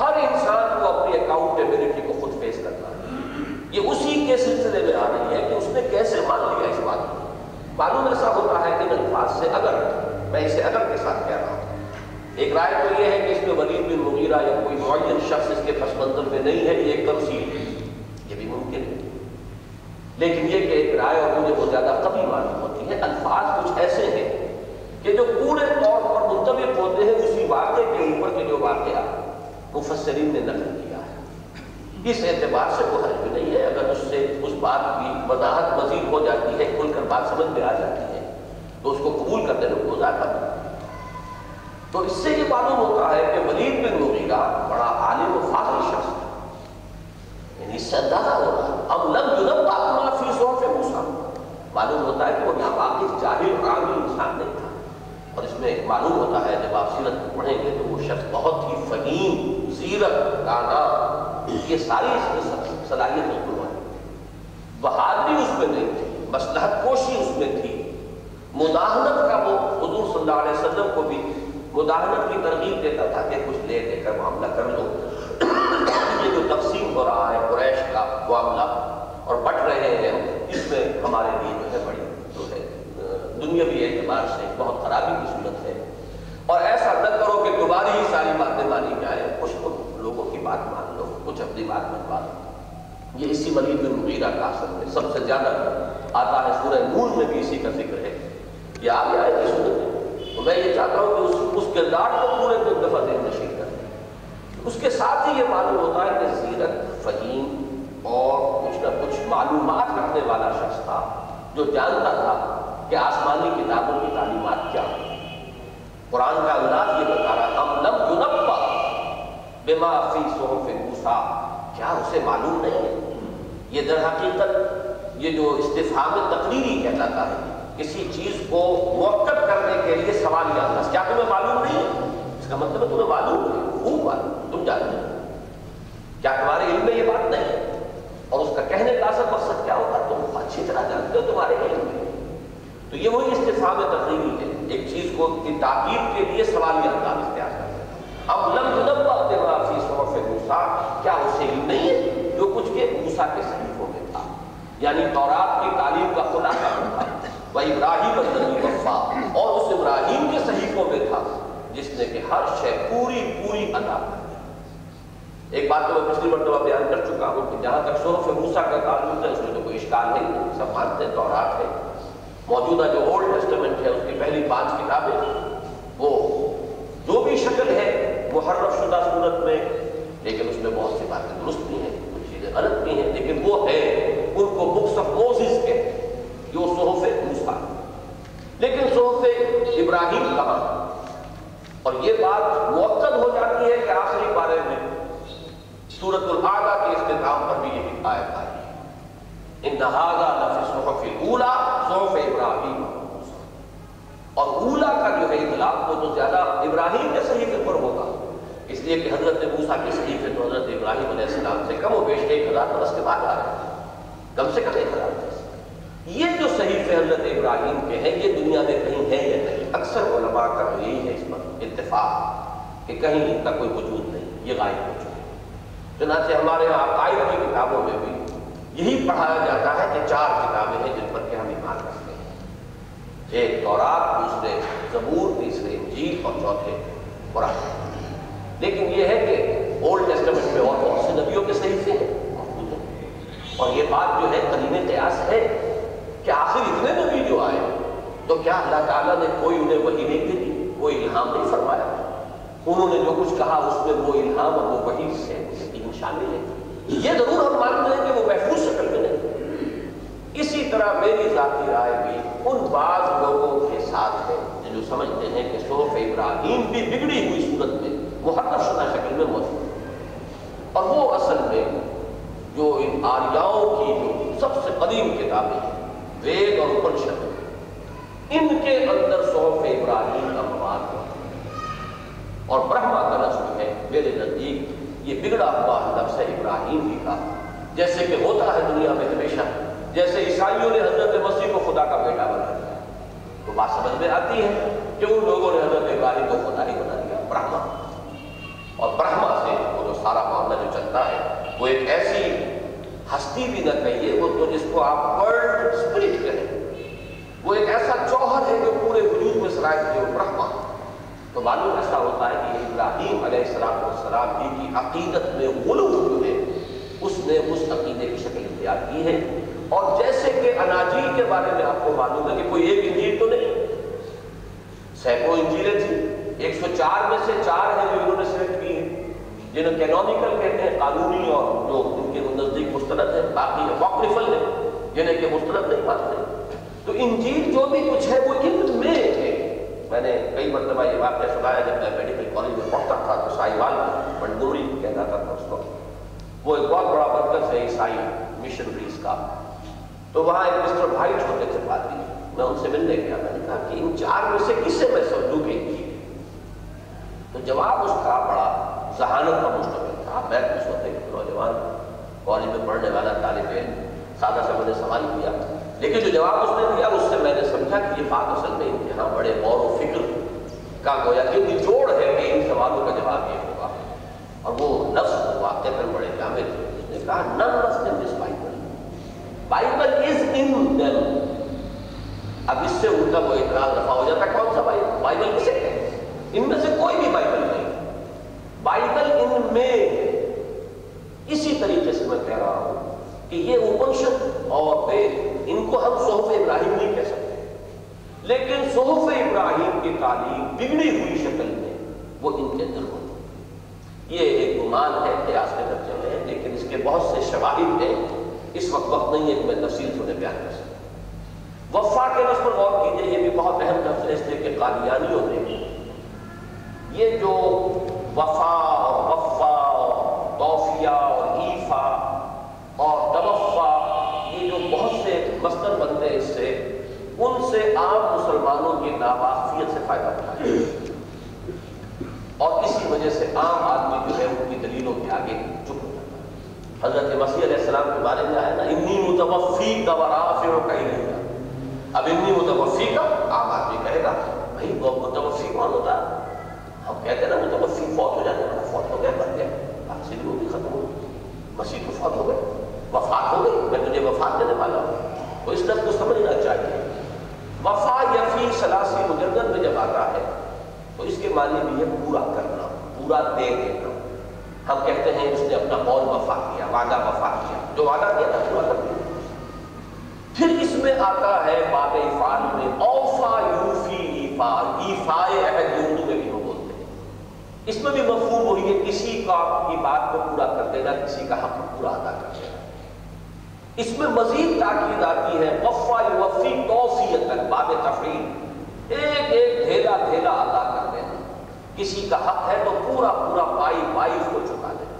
ہر انسان کو اپنی اکاؤنٹیبلٹی کو خود فیس کرنا ہے یہ اسی کے سلسلے میں آ رہی ہے کہ اس نے کیسے مان لیا اس بات کو معلوم ایسا ہوتا ہے کہ الفاظ سے اگر میں اسے اگر کے ساتھ کہہ رہا ہوں ایک رائے تو یہ ہے کہ اس میں ولید بن مغیرہ یا کوئی معین شخص اس کے پس منظر میں نہیں ہے یہ ایک تمثیل ہے یہ بھی ممکن ہے لیکن یہ کہ ایک رائے اور مجھے بہت زیادہ کبھی معلوم ہوتی ہے الفاظ کچھ ایسے ہیں کہ جو پورے طور پر منتبق ہوتے ہیں اسی واقعے کے اوپر کے جو واقعہ مفسرین نے نقل کیا ہے۔ اس اعتبار سے کوئی حل بھی نہیں ہے، اگر اس سے اس بات کی وضاحت مزید ہو جاتی ہے کھل کر بات سمجھ میں آ جاتی ہے، تو اس کو قبول کرنے میں کوئی ذائقہ تو اس سے یہ معلوم ہوتا ہے کہ ولید بن مغیرہ بڑا عالم و فاضل شخص تھا۔ یعنی اس سے اندازہ ہو رہا اب لم یونب اپنا فی صوف موسیٰ۔ معلوم ہوتا ہے کہ وہ ناواقف جاہل عامی انسان نہیں تھا۔ اور اس میں معلوم ہوتا ہے، جب آپ سیرت کو پڑھیں گے تو وہ شخص بہت ہی فہیم سیرت دانا یہ ساری اس میں صلاحیت اس کو ہے بہادری اس میں نہیں تھی مسلحت کوشی اس میں تھی۔ مداحنت کا وہ حضور صلی اللہ علیہ وسلم کو بھی مداحنت کی ترغیب دیتا تھا کہ کچھ لے دے کر معاملہ کر لو۔ یہ جو تقسیم ہو رہا ہے قریش کا معاملہ اور بٹ رہے ہیں، اس میں ہمارے لیے جو ہے بڑی جو ہے دنیاوی اعتبار سے بہت خرابی کی صورت ہے۔ اور ایسا نہ کرو کہ دوبارہ ہی ساری باتیں مانی جائیں، کچھ لوگوں کی بات مان لو کچھ اپنی بات منوا لو۔ یہ اسی مریض میں مغیرہ کا اثر ہے سب سے زیادہ آتا ہے سورہ نور میں بھی اسی کا ذکر ہے۔ یہ آگے آئے گی سورت ہے تو میں یہ چاہتا ہوں کہ اس, اس کردار کو پورے کو دفعہ دیر نشین کر اس کے ساتھ ہی یہ معلوم ہوتا ہے کہ سیرت فہیم اور کچھ نہ کچھ معلومات رکھنے والا شخص تھا جو جانتا تھا کہ آسمانی کتابوں کی تعلیمات کیا ہیں۔ قرآن کا انداز یہ بتا رہا ہم لم یونبا بما فی صحف موسیٰ۔ کیا اسے معلوم نہیں ہے؟ یہ در حقیقت یہ جو استفہام تقریری کہلاتا ہے، کسی چیز کو موقع کرنے کے لیے سوال یا انداز کیا تمہیں معلوم نہیں ہے؟ اس کا مطلب ہے تمہیں معلوم ہے، خوب معلوم تم جانتے ہو۔ کیا تمہارے علم میں یہ بات نہیں ہے؟ اور اس کا کہنے کا اثر مقصد کیا ہوگا؟ تم اچھی طرح جانتے ہو تمہارے علم میں۔ تو یہ وہی استفام تقریبی ہے، ایک چیز کو کی تاکید کے لیے سوالی انداز اختیار کرتے ہیں اب لم ينبأ بما کیا اسے علم نہیں ہے جو کچھ کے موسیٰ کے صحیفوں میں تھا۔ یعنی تورات کی تعلیم کا خلاصہ ہوتا ہے وہ ابراہیم الدنی وفا اور اس ابراہیم کے صحیفوں میں تھا، جس نے کہ ہر شے پوری پوری ادا کر دی۔ ایک بات تو میں پچھلی مرتبہ بیان کر چکا ہوں کہ جہاں تک صحف موسا کا تعلق ہے، اس میں تو کوئی اشکال نہیں۔ سب مانتے تورات ہے۔ موجودہ جو اولڈ ٹیسٹمنٹ ہے، اس کی پہلی پانچ کتابیں، وہ جو بھی شکل ہے محرف شدہ صورت میں لیکن اس میں بہت سی باتیں درست بھی ہیں، کچھ چیزیں غلط بھی ہیں، لیکن وہ ہے ان کو بکس آف موزز کے جو صحف موسا لیکن صحف ابراہیم کہاں اور یہ بات موقع ہو جاتی ہے کہ آخری بارے میں سورت العادہ کے اختتام پر بھی یہی آیت آئی ہے۔ ان نہاگا لفظ صحف اولا صحف ابراہیم اور اولا کا جو ہے اطلاق وہ تو زیادہ ابراہیم کے صحیفے پر ہوگا اس لیے کہ حضرت موسیٰ کے صحیفے تو حضرت ابراہیم علیہ السلام سے کم و بیش ایک ہزار برس کے بعد آ رہے ہیں۔ کم سے کم ایک ہزار برس۔ یہ جو صحیفے حضرت ابراہیم کے ہیں، یہ دنیا میں کہیں ہے یا نہیں، اکثر علماء کا یہی ہے اس پر اتفاق کہ کہیں ان کا کوئی وجود نہیں، یہ غائب ہو چکے چنانچہ ہمارے یہاں عقائد کی کتابوں میں بھی یہی پڑھایا جاتا ہے کہ چار کتابیں ہیں جن پر کہ ہم ایمان رکھتے ہیں۔ ایک تورات، دوسرے زبور، تیسرے انجیل اور چوتھے قرآن۔ لیکن یہ ہے کہ اولڈ ٹیسٹمنٹ میں اور بہت سے نبیوں کے صحیح ہیں ہیں۔ اور یہ بات جو ہے، قدیم قیاس ہے کہ آخر اتنے نبی جو آئے، تو کیا اللہ تعالیٰ نے کوئی انہیں وہی نہیں دی؟ کوئی الہام نہیں فرمایا؟ انہوں نے جو کچھ کہا، اس میں وہ الہام اور وہ وہی سے یقین شامل ہے۔ یہ ضرور ہم مانتے ہیں کہ وہ محفوظ شکل میں نہیں۔ اسی طرح میری ذاتی رائے بھی ان بعض لوگوں کے ساتھ ہے، جو سمجھتے ہیں کہ صوف ابراہیم بھی بگڑی ہوئی صورت میں محرف شدہ شکل میں موجود ہے اور وہ اصل میں جو ان آریاؤں کی جو سب سے قدیم کتابیں ہیں، وید اور اپنشد ان کے اندر صحف ابراہیم کا مواد ہوا۔ اور برہما کا لفظ جو ہے، میرے نزدیک یہ بگڑا ہوا لفظ ہے ابراہیم ہی کا۔ جیسے کہ ہوتا ہے دنیا میں ہمیشہ، جیسے عیسائیوں نے حضرت مسیح کو خدا کا بیٹا بنا دیا۔ تو بات سمجھ میں آتی ہے کہ ان لوگوں نے حضرت ابراہیم کو خدا ہی بنا دیا، برہما۔ اور برہما سے وہ جو سارا معاملہ جو چلتا ہے، وہ ایک ایسی ہستی بھی نہ کہیے، وہ تو جس کو آپ ورلڈ اسپرٹ کہیں وہ ایک ایسا جوہر ہے جو پورے وجود میں سرائے تھے برہما۔ تو معلوم ایسا ہوتا ہے کہ ابراہیم علیہ السلام والسلام جی کی عقیدت میں غلو جو ہے۔ اس نے اس عقیدے کی شکل اختیار کی ہے۔ اور جیسے کہ اناجیل کے بارے میں آپ کو معلوم ہے کہ کوئی ایک انجیل تو نہیں۔ سینکڑوں انجیلیں تھیں۔ ایک سو چار میں سے چار ہیں جو انہوں نے سلیکٹ کی۔ جنہیں کینونیکل کہتے ہیں قانونی اور جو ان کے نزدیک مستند ہے باقی واقفل ہے جنہیں کہ مستند نہیں مانتے۔ تو انجیل جو بھی کچھ ہے، وہ ان میں ہے۔ میں نے کئی مرتبہ یہ واقعہ سنایا جب میں میڈیکل کالج میں پڑھتا تھا، تو سائی وال منڈوری کہتا تھا اس کو۔ وہ ایک بہت بڑا مرکز ہے عیسائی مشنریز کا۔ تو وہاں ایک مسٹر بھائی چھوٹے سے پادری۔ میں ان سے ملنے گیا۔ میں نے کہا کہ ان چار میں سے کس سے میں سمجھوں کہ انجیل تو جواب اس کا بڑا ذہانت کا مشتمل تھا۔ میں اس وقت ایک نوجوان کالج میں پڑھنے والا، طالب علم، سادہ سے میں نے سوال کیا۔ لیکن جو جواب اس نے دیا، اس سے میں نے سمجھا کہ یہ بات اصل میں ان کے یہاں بڑے غور و فکر کا گویا کہ نچوڑ ہے کہ ان سوالوں کا جواب یہ ہوگا۔ اور وہ لفظ واقع کر بڑے جامع تھے۔ اس نے کہا نن لفظ ان دس بائبل۔ بائبل از ان دم۔ اب اس سے ان کا وہ اعتراض رفع ہو جاتا کون سا بائبل؟ بائبل کسے کہتے ان میں سے کوئی بھی بائبل نہیں۔ بائبل ان میں اسی طریقے سے میں کہہ رہا ہوں کہ یہ اپنشد اور وید ان کو ہم صحف ابراہیم نہیں کہہ سکتے۔ لیکن صحف ابراہیم کی تعلیم بگڑی ہوئی شکل میں وہ ان کے اندر ہوتی یہ ایک گمان ہے قیاس کے درجے میں، لیکن اس کے بہت سے شواہد ہیں۔ اس وقت وقت نہیں ہے کہ میں تفصیل سے انہیں بیان کر سکتا وفا کے لفظ پر غور کیجیے یہ بھی بہت اہم لفظ ہے اس لیے کہ قادیانیوں نے یہ جو وفا اور وفا اور توفیہ اور ایفا اور توفا یہ جو بہت سے مستر بنتے ہیں اس سے، ان سے عام مسلمانوں کی ناواقفیت سے فائدہ اٹھائے اور اسی وجہ سے عام آدمی جو ہے، ان کی دلیلوں کے آگے چپ ہو جاتا ہے۔ حضرت مسیح علیہ السلام کے بارے میں آیا نا، انی متوفی کا ورافع کہیں نہیں گا اب انی متوفی کا عام آدمی کہے گا، بھائی وہ متوفی کون ہوتا ہم کہتے ہیں نا وہ تو متوفی فوت ہو جاتے ہیں فوت ہو گیا بن گیا حاصل وہ بھی ختم ہو مسیح تو فوت ہو گئے وفات ہو گئی میں تجھے وفات دینے والا ہوں تو اس لفظ کو سمجھنا چاہیے وفا یفی سلاسی مجدد میں جب آتا ہے تو اس کے معنی بھی ہے پورا کرنا پورا دے دینا ہم کہتے ہیں اس نے اپنا قول وفا کیا وعدہ وفا کیا جو وعدہ کیا تھا پورا کر دیا پھر اس میں آتا ہے باب افعال میں اوفا یوفی ایفا ایفائے عہد اردو میں بھی ہم بولتے ہیں اس میں بھی مفہوم وہی ہے، کسی کا کی بات کو پورا کر دینا، کسی کا حق پورا ادا کر دینا۔ اس میں مزید تاکید آتی ہے، وفا وفی توفیت باب تفریح ایک ایک دھیلا دھیلا ادا کر دینا۔ کسی کا حق ہے تو پورا پورا پائی پائی اس کو چکا دینا۔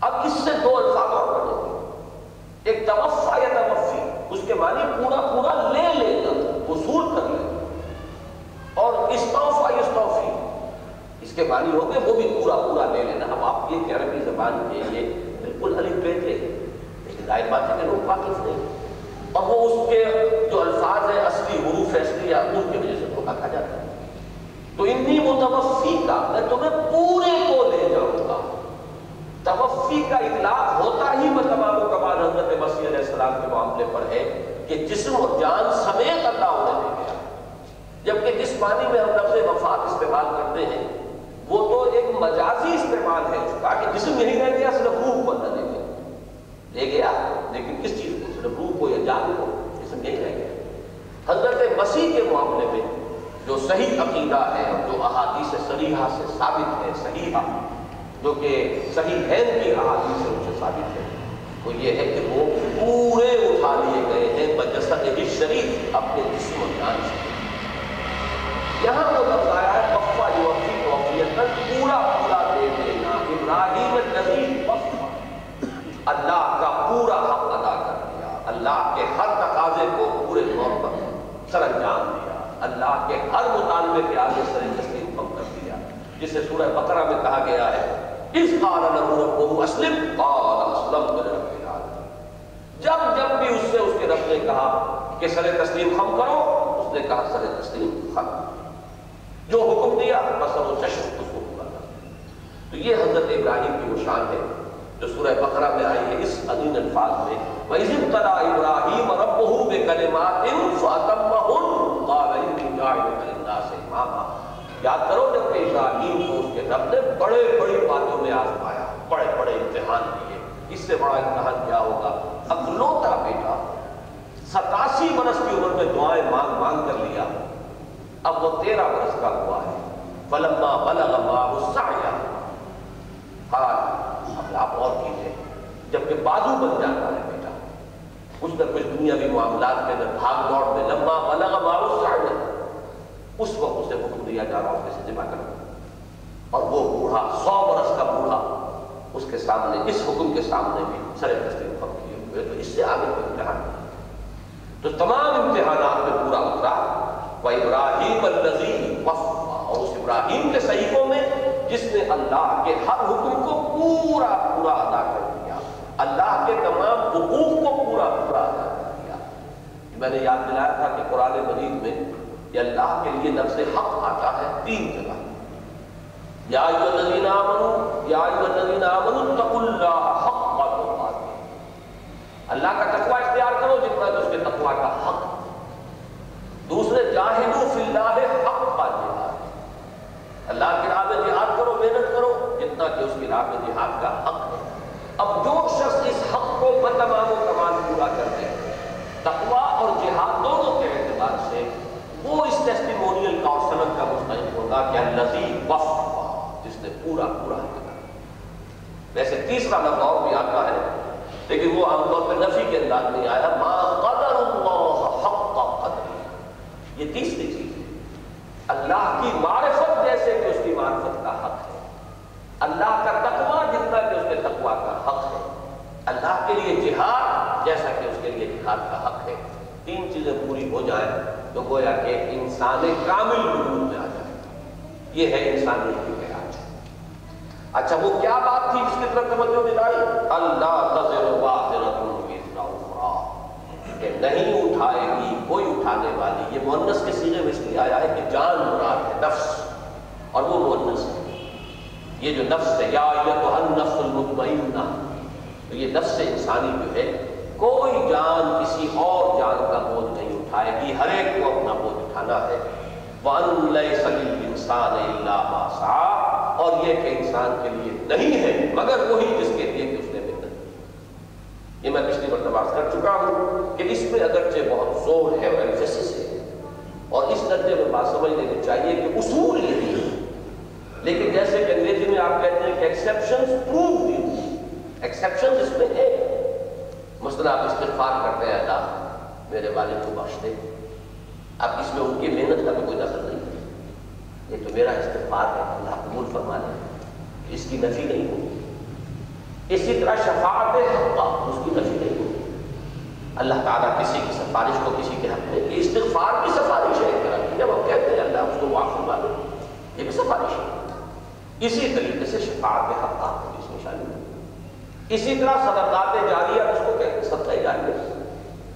اب اس سے دو الفاظ اور پڑھیں گے۔ ایک توفا یا توفی، اس کے معنی پورا پورا لے لینا وصول کر لینا اور استوفا استوفی اس کے معنی ہو گئے، وہ بھی پورا پورا لے لینا۔ اب آپ یہ کہ عربی زبان کے یہ بالکل علی بیٹے ظاہر بات ہے کہ لوگ واقف نہیں اور وہ اس کے جو الفاظ ہیں، اصلی حروف ہے اصلی یا کی وجہ سے دھوکا کھا جاتا ہے۔ تو انی متوفی کا، میں تمہیں پورے کو لے جاؤں گا۔ توفی کا اطلاق ہوتا ہی میں تمام و کمال حضرت مسیح علیہ السلام کے معاملے پر ہے کہ جسم اور جان سمیت اللہ انہیں دے گیا۔ جبکہ جس معنی میں ہم لفظ وفات استعمال کرتے ہیں۔ وہ تو ایک مجازی استعمال ہے اس کا کہ جسم یہی رہ گیا، صرف روح کو اللہ دے گیا۔ لے گیا، لیکن کس چیز کو؟ صرف روح کو یا جان کو؟ جسم یہی رہ گیا۔ حضرت مسیح کے معاملے میں جو صحیح عقیدہ ہے، جو احادیث سریحہ سے ثابت ہے، صحیحہ، جو کہ صحیح ہے کی احادیث سے ان سے ثابت ہے، وہ یہ ہے کہ وہ پورے اٹھا لیے گئے ہیں بجسد ہی شریف اپنے جسم و جان سے۔ یہاں وہ لفظ آیا ہے وقفہ جو اپنی وفیت پورا پورا دے دینا ابراہیم نبی وقفہ اللہ کا پورا حق ادا کر دیا اللہ کے ہر تقاضے کو پورے طور پر سر انجام دیا اللہ کے ہر مطالبے کے آگے سر تسلیم کم کر دیا۔ جسے سورہ بقرہ میں کہا گیا ہے اس قال له ربه اسلم، قال اسلمت لرب العالمین. جب جب بھی اس سے اس کے رب نے کہا کہ سر تسلیم خم کرو، اس نے کہا سر تسلیم خم جو حکم دیا، بس وہ چشم اس کو پورا کر تو یہ حضرت ابراہیم کی وہ شان ہے، جو سورہ بقرہ میں آئی ہے اس عظیم الفاظ میں، وَإِذِ ابْتَلَى إِبْرَاهِيمَ رَبُّهُ بِكَلِمَاتٍ فَأَتَمَّهُنَّ قَالَ إِنِّي جَاعِلُكَ لِلنَّاسِ إِمَامًا یاد کرو جبکہ ابراہیم کو اس کے رب نے بڑے بڑی باتوں میں آزمایا، بڑے بڑے امتحان دیے۔ اس سے بڑا امتحان کیا ہوگا؟ اکلوتا بیٹا، ستاسی برس کی عمر میں دعائیں مانگ مانگ کر لیا۔ اب وہ تیرہ برس کا ہوا ہے۔ فلما بلغ ماہ السعیہ قال آپ اور کیجیے، جبکہ بازو بن جاتا ہے بیٹا۔ کچھ نہ کچھ دنیاوی معاملات کے اندر بھاگ دوڑ میں لمبا بلغ معروف شاید اس وقت اسے حکم دیا، جا رہا اس سے جمع کرنا اور وہ بوڑھا، سو برس کا بوڑھا، اس کے سامنے، اس حکم کے سامنے بھی سر تسلیم خم کیے ہوئے، تو اس سے آگے کوئی امتحان نہیں۔ تو تمام امتحانات میں پورا اترا۔ وہ ابراہیم النزی وفا۔ اور اس ابراہیم کے صحیفوں میں، جس نے اللہ کے ہر حکم کو پورا پورا ادا کر دیا۔ اللہ کے تمام حقوق کو پورا پورا ادا کر دیا۔ میں نے یاد دلایا تھا کہ قرآن مجید میں یہ اللہ کے لیے لفظ حق آتا ہے تین جگہ۔ یا الذین آمنوا یا الذین آمنوا اتقوا اللہ حق تقاته اللہ کا تقوی اختیار کرو جتنا کہ اس کے تقوی کا حق۔ دوسرے جاہدوا فی اللہ حق جہاد۔ اللہ کی راہ میں جہاد کرو، محنت کرو، جتنا کہ اس کی راہ میں جہاد کا حق ہے۔ اب جو شخص اس حق کو بتمام و کمال پورا کر دے تقوی اور جہاد دونوں کے اعتبار سے وہ اس ٹیسٹیمونیل کا اور سند کا مستحق ہوگا کہ الذی وفا جس نے پورا پورا کیا ویسے تیسرا لفظ اور بھی آتا ہے، لیکن وہ عام طور پہ نفی کے انداز میں آیا، ما قدر اللہ حق قدر یہ تیسری چیز ہے۔ اللہ کی معرفت جیسے کہ اس کی معرفت کا حق ہے۔ اللہ کا تقوی جتنا کہ اس کے تقوی کا حق ہے۔ اللہ کے لیے جہاد جیسا کہ اس کے لیے جہاد کا حق ہے۔ تین چیزیں پوری ہو جائیں تو گویا کہ انسان کامل وجود میں آ جائے۔ یہ ہے انسانیت کی اچھا وہ کیا بات تھی جس کی طرف توجہ دلائی؟ اللہ تذر واذرۃ وزر اخرى کہ نہیں اٹھائے گی، کوئی اٹھانے والی۔ یہ مؤنث کے سیغے میں اس لیے آیا ہے کہ جان مراد ہے، نفس۔ اور وہ مؤنث ہے۔ یہ جو نفس ہے، یا ایتھا النفس المطمئنہ۔ تو یہ نفس انسانی جو ہے، کوئی جان کسی اور جان کا بوجھ نہیں اٹھائے گی۔ ہر ایک کو اپنا بوجھ اٹھانا ہے۔ وَأَنْ لَيْسَ لِلْإِنسَانِ إِلَّا مَا سَعَى۔ اور یہ کہ انسان کے لیے نہیں ہے، مگر وہی جس کے لیے کہ اس نے محنت یہ میں پچھلی مرتبہ کر چکا ہوں کہ اس میں اگرچہ بہت زور ہے اور ایمفیسس ہے، اور اس درجے میں بات سمجھ لینی چاہیے کہ اصول یہی ہے لیکن جیسے کہ انگریزی میں آپ کہتے ہیں کہ ایکسیپشنز پروو ایکسیپشنز اس میں ہے مثلا آپ استغفار کرتے ہیں اللہ، میرے والد کو بخش دے۔ اب اس میں ان کی محنت کا بھی کوئی دخل نہیں۔ ہے یہ تو میرا استغفار ہے اللہ۔ قبول فرما لے اس کی نفی نہیں ہوگی۔ اسی طرح شفاعت حقہ، اس کی نفی نہیں ہوگی۔ اللہ تعالیٰ کسی کی سفارش کو کسی کے حق میں یہ استغفار کی سفارش ہے کرا کی جب ہم کہتے ہیں اللہ اس کو معاف فرما دے، یہ بھی سفارش ہے۔ اسی طریقے سے شفاعت حقہ اس میں شامل ہے۔ اسی طرح صدقات جاریہ، اس کو کہتے ہیں صدقہ جاریہ۔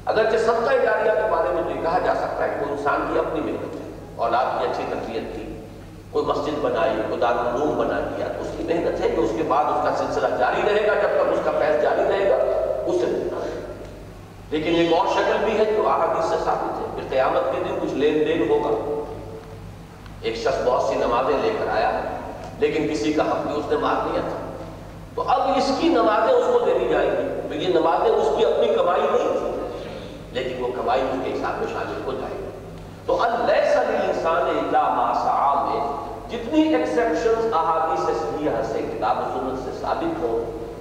اگرچہ صدقہ جاریہ کے بارے میں تو یہ کہا جا سکتا ہے کہ وہ انسان کی اپنی محنت ہے، اولاد کی اچھی تربیت کی کوئی مسجد بنائی، کوئی دارالعلوم بنا دیا، تو اس کی محنت ہے کہ اس کے بعد اس کا سلسلہ جاری رہے گا، جب تک اس کا فیض جاری رہے گا، اس سے ملنا ہے۔ لیکن ایک اور شکل بھی ہے جو احادیث سے ثابت ہے کہ قیامت کے دن کچھ لین دین ہوگا۔ ایک شخص بہت سی نمازیں لے کر آیا لیکن کسی کا حق بھی اس نے مار دیا تھا۔ تو اب اس کی نمازیں اس کو دے دی جائیں گی۔ تو یہ نمازیں اس کی اپنی کمائی نہیں تھی، لیکن وہ کمائی اس کے حساب میں شامل ہو جائے گی۔ تو اللہ صلی انسان میں جتنی ایکسیپشنز احادیث صحیحہ سے کتاب و سنت سے ثابت ہو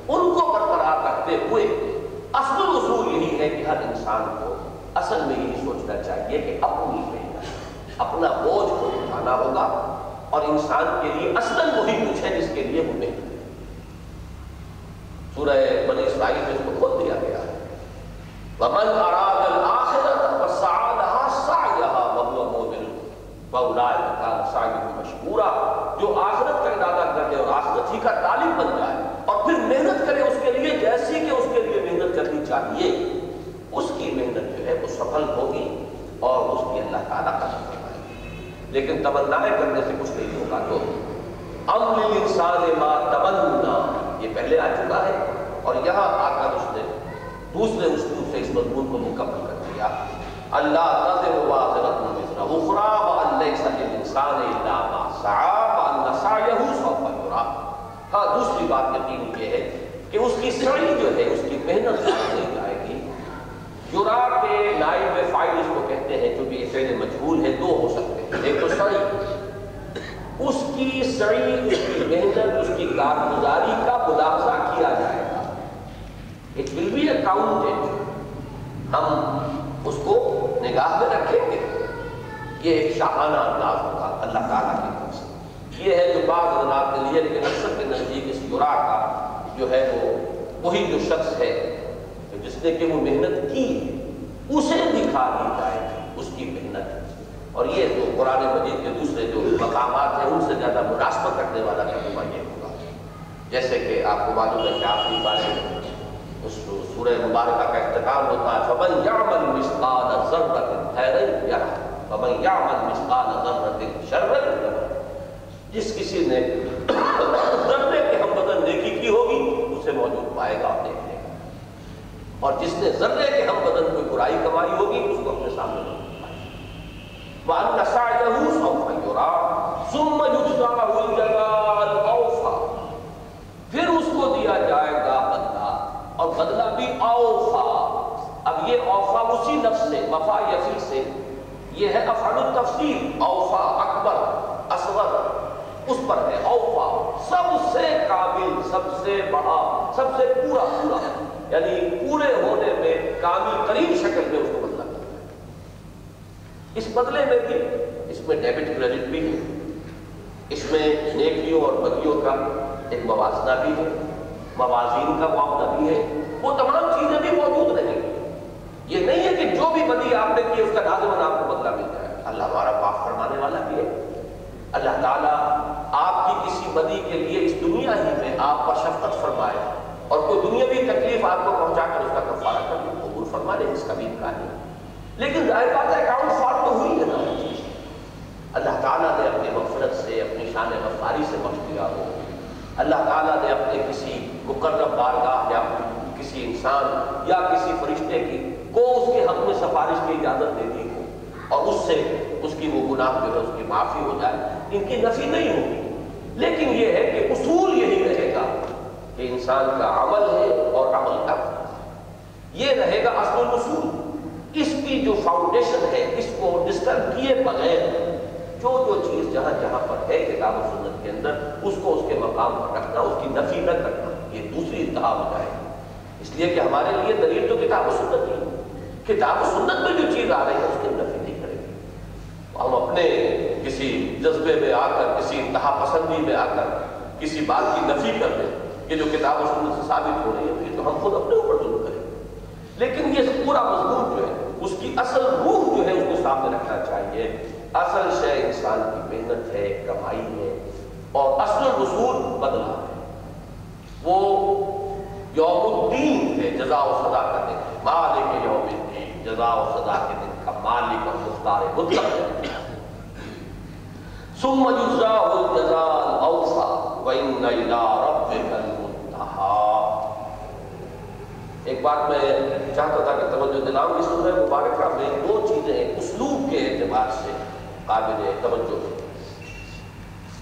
ان کو برقرار رکھتے ہوئے اصل اصول یہی ہے کہ ہر انسان کو اصل میں یہی سوچنا چاہیے کہ اپنی محنت، اپنا بوجھ کو اٹھانا ہوگا اور انسان کے لیے اصل وہی کچھ ہے جس کے لیے وہ محنت سورہ بنی اسرائیل میں اس کو کھول دیا گیا ہے۔ وَمَنْ أَرَادَ الْآخِرَةَ فَسَعَدَهَا فَأُولَٰئِكَ كَانَ سَعْيُهُمْ جو آخرت کا ارادہ کر لے اور آخرت ہی کا طالب بن جائے اور پھر محنت کرے اس کے لیے جیسی کہ اس کے لیے محنت کرنی چاہیے، اس کی محنت جو ہے وہ سفل ہوگی اور اس کی اللہ تعالیٰ کا سفل آئے لیکن تمنائیں کرنے سے کچھ نہیں ہوگا تو ام ما تمنا یہ پہلے آ چکا ہے اور یہاں آ کر اس نے دوسرے اسلوب سے اس مضمون کو مکمل کر دیا۔ اللہ تذر اخرى وان ليس للانسان الا ما سعى وان سعيه سوف يرى. ہاں دوسری بات یقین یہ ہے کہ اس کی سعی جو ہے، اس کی محنت ضائع نہیں جائے گی. یرا کے نائب فائل اس کو کہتے ہیں، جو بھی فعل مجہول ہے دو ہو سکتے ہیں. ایک تو سعی. اس کی سعی، اس کی محنت، اس کی کارگزاری کا ملاحظہ کیا جائے گا. اٹ ول بی اکاؤنٹڈ ہم اس کو نگاہ میں رکھیں گے. یہ ایک شاہانہ انداز ہوگا اللہ تعالیٰ کی طرف سے۔ یہ ہے جو بعض حضرات کے لیے، لیکن اکثر کے نزدیک اس یورا کا جو ہے وہ، وہی جو شخص ہے جس نے کہ وہ محنت کی، اسے دکھا دی جائے اس کی محنت۔ اور یہ جو قرآن مجید کے دوسرے جو مقامات ہیں، ان سے زیادہ مناسبت رکھنے والا ترجمہ یہ ہوگا۔ جیسے کہ آپ کو معلوم ہے کہ آخری بار اس سورہ مبارکہ کا اختتام ہوتا ہے، فمن یعمل مثقال ذرۃ خیرا یرہ فمن یعمل مثقال ذرۃ شرا یرہ جس کسی نے ذرے کے ہم بدن نیکی کی ہوگی، اسے موجود پائے گا اور دیکھ لے گا اور جس نے ذرے کے ہم بدن کوئی برائی کمائی ہوگی، اس کو اپنے سامنے موجود پائے گا وَأَنَّ سَعْيَهُ سَوْفَ يُرَى۔ ثُمَّ يُجْزَاهُ الْجَزَاءَ الْأَوْفَى پھر اس کو دیا جائے گا بدلہ۔ اور بدلہ بھی اوفا اب یہ اوفا اسی لفظ سے وفا یفی سے۔ یہ ہے افعال التفصیل، اوفا اکبر، اصغر۔ اس پر ہے اوفا، سب سے کامل سب سے بڑا، سب سے پورا پورا۔ یعنی پورے ہونے میں کامل ترین شکل میں اس کو بدلا۔ کرتا ہے اس بدلے میں بھی، اس میں ڈیبٹ کریڈٹ بھی ہے۔ اس میں نیکیوں اور بدیوں کا ایک موازنہ بھی ہے، موازین کا معاملہ بھی ہے۔ وہ تمام چیزیں بھی موجود رہیں۔ یہ نہیں ہے کہ جو بھی بدی آپ نے کی اس کا لازمن آپ کو بدلہ مل جائے۔ اللہ ہمارا معاف فرمانے والا بھی ہے۔ اللہ تعالیٰ آپ کی کسی بدی کے لیے اس دنیا ہی میں آپ پر شفقت فرمائے اور کوئی دنیاوی تکلیف آپ کو پہنچا کر اس کا کفارہ کر دے قبول فرما لے اس کا بھی امکان نہیں لیکن ظاہر بات ہے اکاؤنٹ فارم تو ہوئی ہے نا۔ اللہ تعالیٰ نے اپنی مغفرت سے اپنی شان غفاری سے بخش دیا ہو۔ اللہ تعالیٰ نے اپنے کسی مقرب بارگاہ یا کسی انسان یا کسی فرشتے کی کو اس کے حق میں سفارش کی اجازت دے دی ہو اور اس سے اس کی وہ گناہ جو ہے اس کی معافی ہو جائے، ان کی نفی نہیں ہوگی۔ لیکن یہ ہے کہ اصول یہی رہے گا کہ انسان کا عمل ہے اور عمل کا یہ رہے گا اصل اصول۔ اس کی جو فاؤنڈیشن ہے، اس کو ڈسٹرب کیے بغیر جو جو چیز جہاں جہاں پر ہے کتاب و سنت کے اندر، اس کو اس کے مقام پر رکھنا، اس کی نفی نہ کرنا، یہ دوسری انتہا ہو جائے گی۔ اس لیے کہ ہمارے لیے دلیل تو کتاب و سنت ہی کتاب و سنت میں جو چیز آ رہی ہے اس کی نفی نہیں کرے۔ گی ہم اپنے کسی جذبے میں آ کر، کسی انتہا پسندی میں آ کر، کسی بات کی نفی کر دیں کہ جو کتاب و سنت سے ثابت ہو رہی ہے یہ تو ہم خود اپنے اوپر ظلم کریں۔ لیکن یہ پورا مضمون جو ہے، اس کی اصل روح جو ہے، اس کو سامنے رکھنا چاہیے۔ اصل شے انسان کی محنت ہے، کمائی ہے، اور اصل رسول بدلا ہے۔ وہ یوم الدین ہے جزا و سزا کا دن مالک جزا و سزا کے دن کا مالک اور مختار مطلق ہے۔ ثم يجزاه الجزاء الاوفى وان الى ربك المنتهى۔ ایک بات میں چاہتا تھا کہ توجہ دلاؤں اس سورہ مبارکہ میں دو چیزیں اسلوب کے اعتبار سے قابل توجہ۔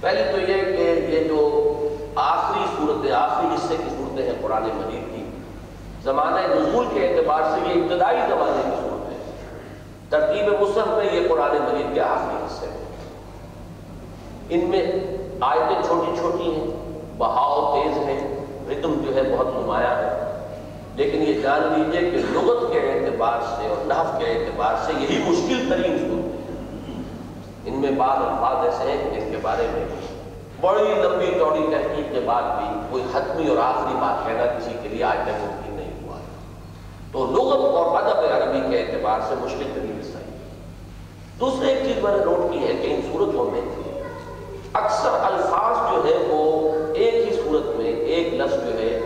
پہلی تو یہ کہ یہ جو آخری صورت، آخری حصے کی صورتیں ہیں قرآن مجید کی زمانہ نزول کے اعتبار سے یہ ابتدائی زمانے کی صورت ہے ترتیب مصحف میں یہ قرآن مجید کے آخری حصے ہیں ان میں آیتیں چھوٹی چھوٹی ہیں، بہاؤ تیز ہے ردم جو ہے بہت نمایاں ہے۔ لیکن یہ جان لیجیے کہ لغت کے اعتبار سے اور نحف کے اعتبار سے یہی مشکل ترین صورت ان میں بعض الفاظ ایسے ہیں جن کے بارے میں بڑی لمبی چوڑی تحقیق کے بعد بھی کوئی حتمی اور آخری بات کہنا کسی کے لیے آج تک ممکن نہیں ہوا تو لغت اور ادب عربی کے اعتبار سے مشکل ترین حصہ ہے دوسری ایک چیز میں نے نوٹ کی ہے کہ ان صورتوں میں اکثر الفاظ جو ہے وہ ایک ہی صورت میں ایک لفظ جو ہے